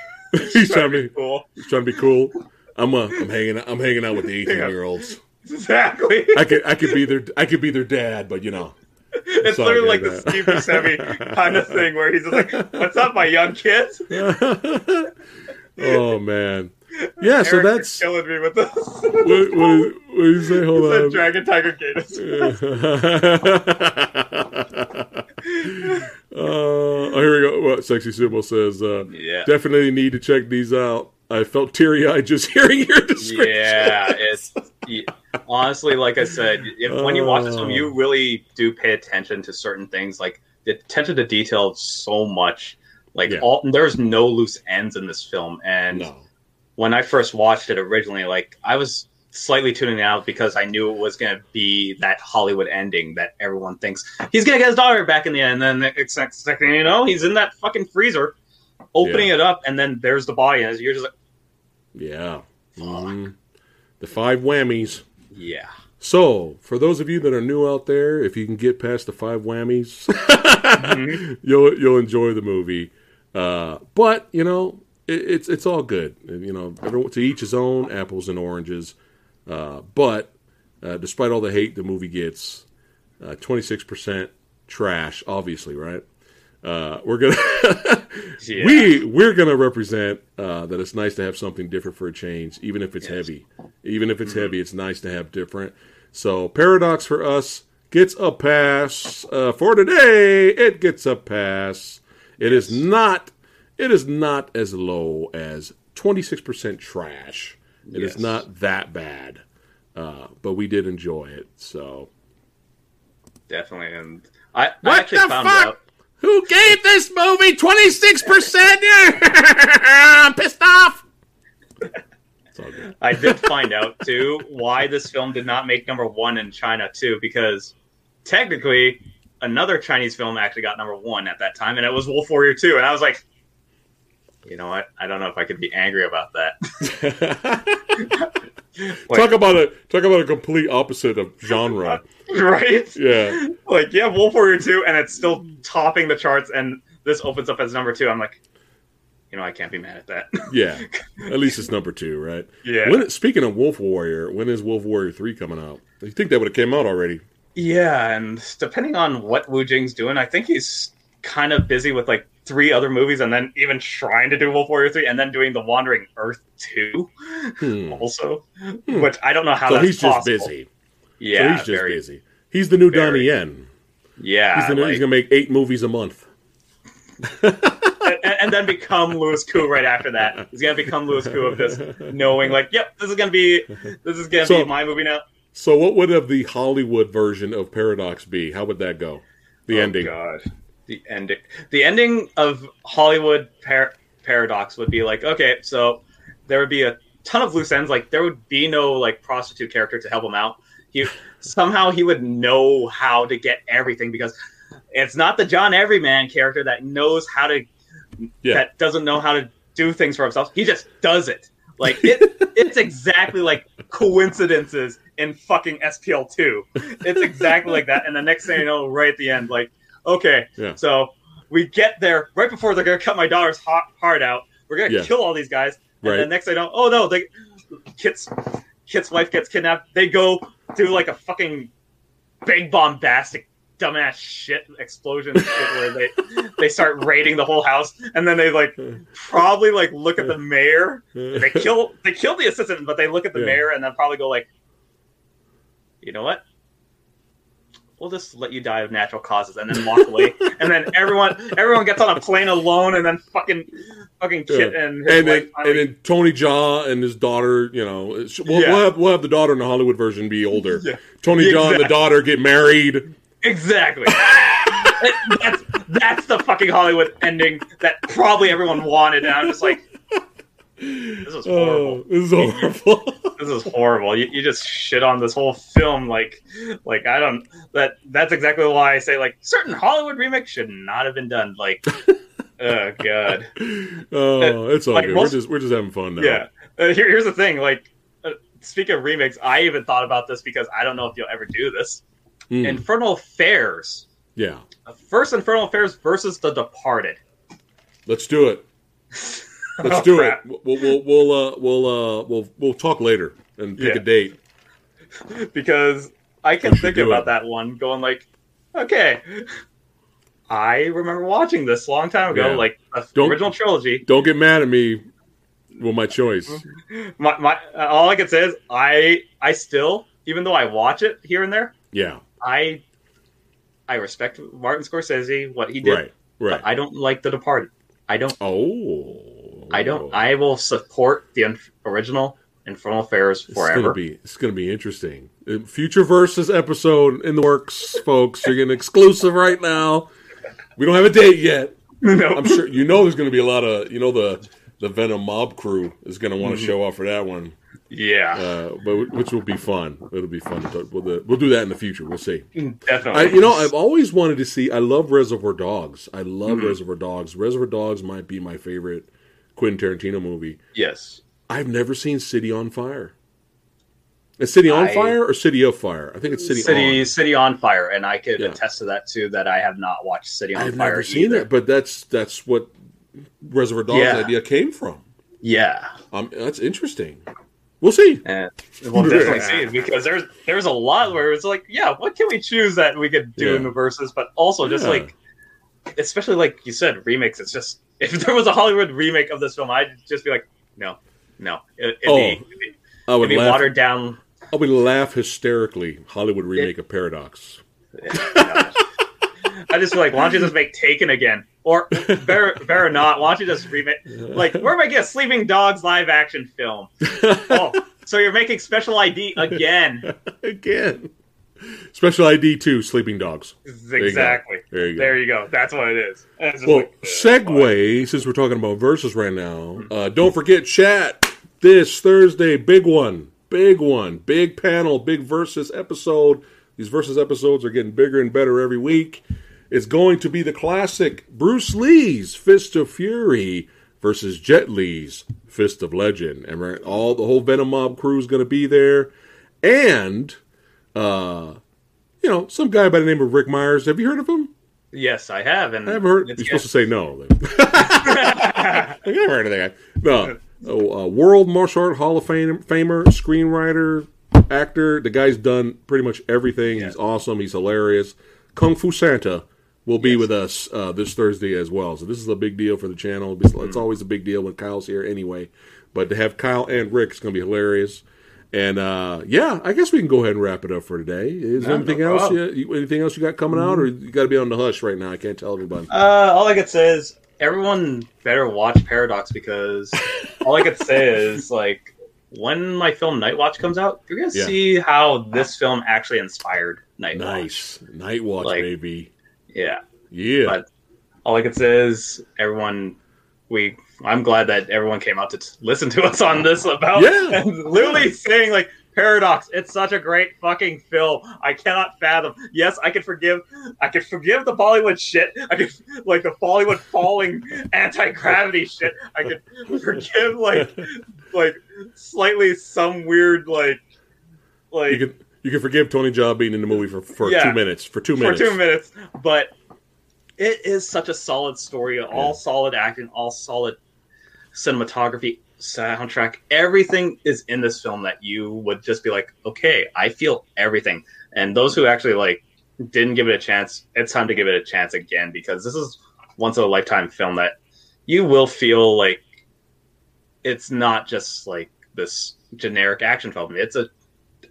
he's trying to be. cool." He's trying to be cool. I'm uh, I'm hanging. out- I'm hanging out with the 18 year olds. Exactly. I could I could be their I could be their dad, but you know, it's literally like man. the Steve Buscemi kind of thing where he's like, "What's up, my young kids?" oh man, yeah. So Eric, you're that's killing me with this. what, what, what do you say? Hold Said on. Dragon Tiger Gators. uh, oh, here we go. What Sexy Symbol says. Uh, Yeah. Definitely need to check these out. I felt teary eyed just hearing your description. Yeah, it's honestly, like I said, if when you watch this film, you oh. really do pay attention to certain things, like the attention to detail so much. Like Yeah. all, there's no loose ends in this film, and No. when I first watched it originally, like I was slightly tuning out because I knew it was going to be that Hollywood ending that everyone thinks he's going to get his daughter back in the end. And then the next next second, you know, he's in that fucking freezer, opening it up, and then there's the body, and you're just like, Yeah. Mhm. The five whammies. yeah, So, for those of you that are new out there, if you can get past the five whammies, Mhm. you'll you'll enjoy the movie. Uh, but you know, it, it's it's all good. You know, everyone to each his own. Apples and oranges. Uh, but uh, despite all the hate the movie gets, twenty six percent trash. Obviously, right? Uh, we're gonna Yeah. we we're gonna represent uh, that it's nice to have something different for a change, even if it's Yes. heavy. Even if it's heavy, it's nice to have different. So paradox for us gets a pass uh, for today. It gets a pass. It is not. It is not as low as twenty six percent trash. It is Yes. not that bad, uh, but we did enjoy it. So definitely. And I, I What actually the found fuck? out. Who gave this movie twenty six percent? I'm pissed off. It's all good. I did find out too why this film did not make number one in China too, because technically another Chinese film actually got number one at that time, and it was Wolf Warrior Two, and I was like, you know what? I don't know if I could be angry about that. Like, talk about a talk about a complete opposite of genre. right? Yeah, Like, yeah, Wolf Warrior Two, and it's still topping the charts, and this opens up as number two. I'm like, you know, I can't be mad at that. yeah. At least it's number two, right? yeah, When speaking of Wolf Warrior, when is Wolf Warrior three coming out? You think that would have came out already? Yeah, and depending on what Wu Jing's doing, I think he's kind of busy with like three other movies and then even trying to do Wolf Warrior 3 and then doing The Wandering Earth 2 Hmm. also, Hmm. which I don't know how So that's he's just possible. busy. Yeah, so he's just very, busy. He's the new very- Donnie Yen. Yeah, He's, the new, like- he's gonna make eight movies a month. and, and then become Louis Koo right after that. He's gonna become Louis Koo of this, knowing like, yep, this is gonna be this is gonna So- be my movie now. So what would have the Hollywood version of Paradox be? How would that go? The Oh, ending. God. The ending. The ending of Hollywood par- Paradox would be like, okay, so there would be a ton of loose ends. Like there would be no like prostitute character to help him out. He somehow he would know how to get everything because it's not the John Everyman character that knows how to Yeah. that doesn't know how to do things for himself. He just does it. Like it, it's exactly like coincidences in fucking SPL two. It's exactly like that. And the next thing you know, right at the end, like, okay, Yeah. so we get there right before they're gonna cut my daughter's heart, out. We're gonna Yeah. kill all these guys, and Right. the next thing I know, oh no, they Kit's Kit's wife gets kidnapped. They go do like a fucking big bombastic dumbass shit explosion shit where they they start raiding the whole house and then they like probably like look at the mayor they kill they kill the assistant but they look at the Yeah. mayor and then probably go like you know what we'll just let you die of natural causes and then walk away and then everyone everyone gets on a plane alone and then fucking fucking Kit and his and wife then, and then Tony Jaa and his daughter, you know, we'll, Yeah. we'll, have, we'll have the daughter in the Hollywood version be older. Yeah. Tony Jaa and the daughter get married. Exactly. That's that's the fucking Hollywood ending that probably everyone wanted, and I'm just like, this is horrible. Oh, this is horrible. This is horrible. You, you just shit on this whole film, like, like I don't. That that's exactly why I say like certain Hollywood remakes should not have been done. Like, oh god. oh, it's all Like good. most- we're just we're just having fun now. Yeah. Uh, here, here's the thing. Like, uh, speaking of remakes, I even thought about this because I don't know if you'll ever do this. Mm, Infernal Affairs. yeah. First Infernal Affairs versus The Departed. Let's do it. Let's Oh, do it. We'll we'll we'll uh, we'll uh, we'll we'll talk later and pick a date. because I can think about it. that one going like Okay. I remember watching this a long time ago, Yeah. like the original trilogy. Don't get mad at me. Well, my choice. My, my, uh, all I can say is I I still, even though I watch it here and there, Yeah. I I respect Martin Scorsese, what he did. Right. Right. But I don't like The Departed. I don't. Oh. I don't. I will support the un- original Infernal Affairs It's gonna forever. be. It's gonna be interesting. Uh, Future versus episode in the works, folks. You're getting exclusive right now. We don't have a date yet. no. I'm sure you know there's gonna be a lot of you know the the Venom mob crew is gonna want to Mhm. show off for that one. Yeah, Uh, but which will be fun. It'll be fun. We'll, do- we'll do that in the future. We'll see. definitely. I, you know, I've always wanted to see. I love Reservoir Dogs. I love Mhm. Reservoir Dogs. Reservoir Dogs might be my favorite Quentin Tarantino movie. yes. I've never seen City on Fire. Is City on I- Fire or City of Fire? I think it's City, City on. City on Fire, and I could Yeah. attest to that too. That I have not watched City on Fire. I've never seen either. it, but that's that's what Reservoir Dogs Yeah. idea came from. Yeah, Um, that's interesting. We'll see. and we'll definitely see because there's there's a lot where it's like, yeah, what can we choose that we could do Yeah. in the verses, but also just Yeah. like, especially like you said, remakes. It's just if there was a Hollywood remake of this film, I'd just be like, no, no, it, it'd, Oh, be, be, I would be laugh. watered down. I would laugh hysterically. Hollywood remake of Paradox. I just feel like, why don't you just make Taken again, or better, better not? Why don't you just remake? Like, where am I get Sleeping Dogs live action film? Oh, so you're making Special ID again? Again. Special ID two, Sleeping Dogs. you go. Exactly. There you go. There you go. That's what it is. And it's just Well, like, uh, segue, since we're talking about verses right now, uh, don't forget chat this Thursday, big one, big one, big panel, big versus episode. These versus episodes are getting bigger and better every week. It's going to be the classic Bruce Lee's Fist of Fury versus Jet Li's Fist of Legend, and all the whole Venom Mob crew is going to be there, and uh, you know some guy by the name of Rick Myers. Have you heard of him? Yes, I have, and I haven't heard. You're supposed to say no. I never heard of that guy. No, oh, uh, world martial art Hall of Fame famer, screenwriter, actor. The guy's done pretty much everything. He's awesome. He's hilarious. Kung Fu Santa will be Yes. with us uh, this Thursday as well. So this is a big deal for the channel. It's, it's always a big deal when Kyle's here anyway. But to have Kyle and Rick is going to be hilarious. And uh, yeah, I guess we can go ahead and wrap it up for today. Is there anything no else? You, anything else you got coming out, or you got to be on the hush right now? I can't tell everybody. Uh, all I could say is everyone better watch Paradox because all I could say is like when my film Night Watch comes out, you're gonna Yeah. see how this film actually inspired Night Watch. Nice night watch, Like- baby. Yeah. Yeah. But- All I could say is everyone. We. I'm glad that everyone came out to t- listen to us on this about Yeah. and literally saying like Paradox. It's such a great fucking film. I cannot fathom. Yes, I can forgive. I can forgive the Bollywood shit. I could like the Bollywood falling anti gravity shit. I could forgive like like slightly some weird like like you can you can forgive Tony Jaa being in the movie for, for Yeah. two minutes. For two minutes for two minutes, but it is such a solid story. All Yeah. solid acting, all solid cinematography, soundtrack. Everything is in this film that you would just be like, okay, I feel everything. And those who actually like didn't give it a chance, it's time to give it a chance again because this is once in a lifetime film that you will feel like it's not just like this generic action film. It's a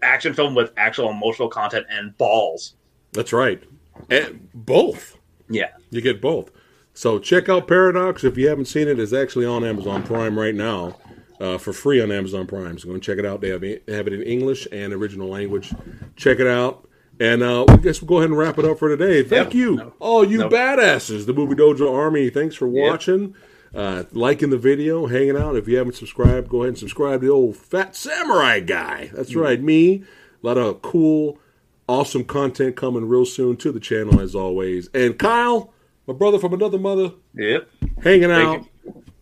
action film with actual emotional content and balls. That's right. And both. Yeah. You get both. So check out Paradox if you haven't seen it. It's actually on Amazon Prime right now, uh, for free on Amazon Prime. So go and check it out. They have it, they have it in English and original language. Check it out. And uh, I guess we'll go ahead and wrap it up for today. Thank Yep. you, No. all you No. badasses, the Movie Dojo Army. Thanks for Yep. watching, uh, liking the video, hanging out. If you haven't subscribed, go ahead and subscribe to the old Phat Samurai Guy. That's Mm-hmm. right, me. A lot of cool, awesome content coming real soon to the channel as always. And Kyle, my brother from another mother, Yep. hanging out,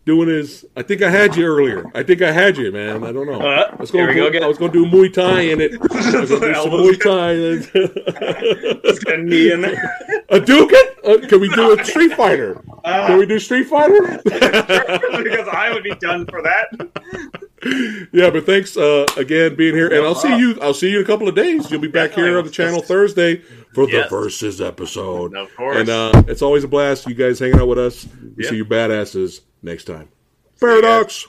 doing his. I think I had you earlier. I think I had you, man. I don't know. Uh, Let's here we go again. I was going to do Muay Thai in it. I was gonna do some. Muay Just got a knee in there. Hadouken? Uh, can we do a Street Fighter? Can Uh, we do Street Fighter? because I would be done for that. yeah, but thanks uh, again being here, and I'll see you. I'll see you in a couple of days. You'll be back here on the channel Thursday for Yes. the versus episode. Of course. And uh, it's always a blast. You guys hanging out with us. We Yep. see you badasses next time. Paradox.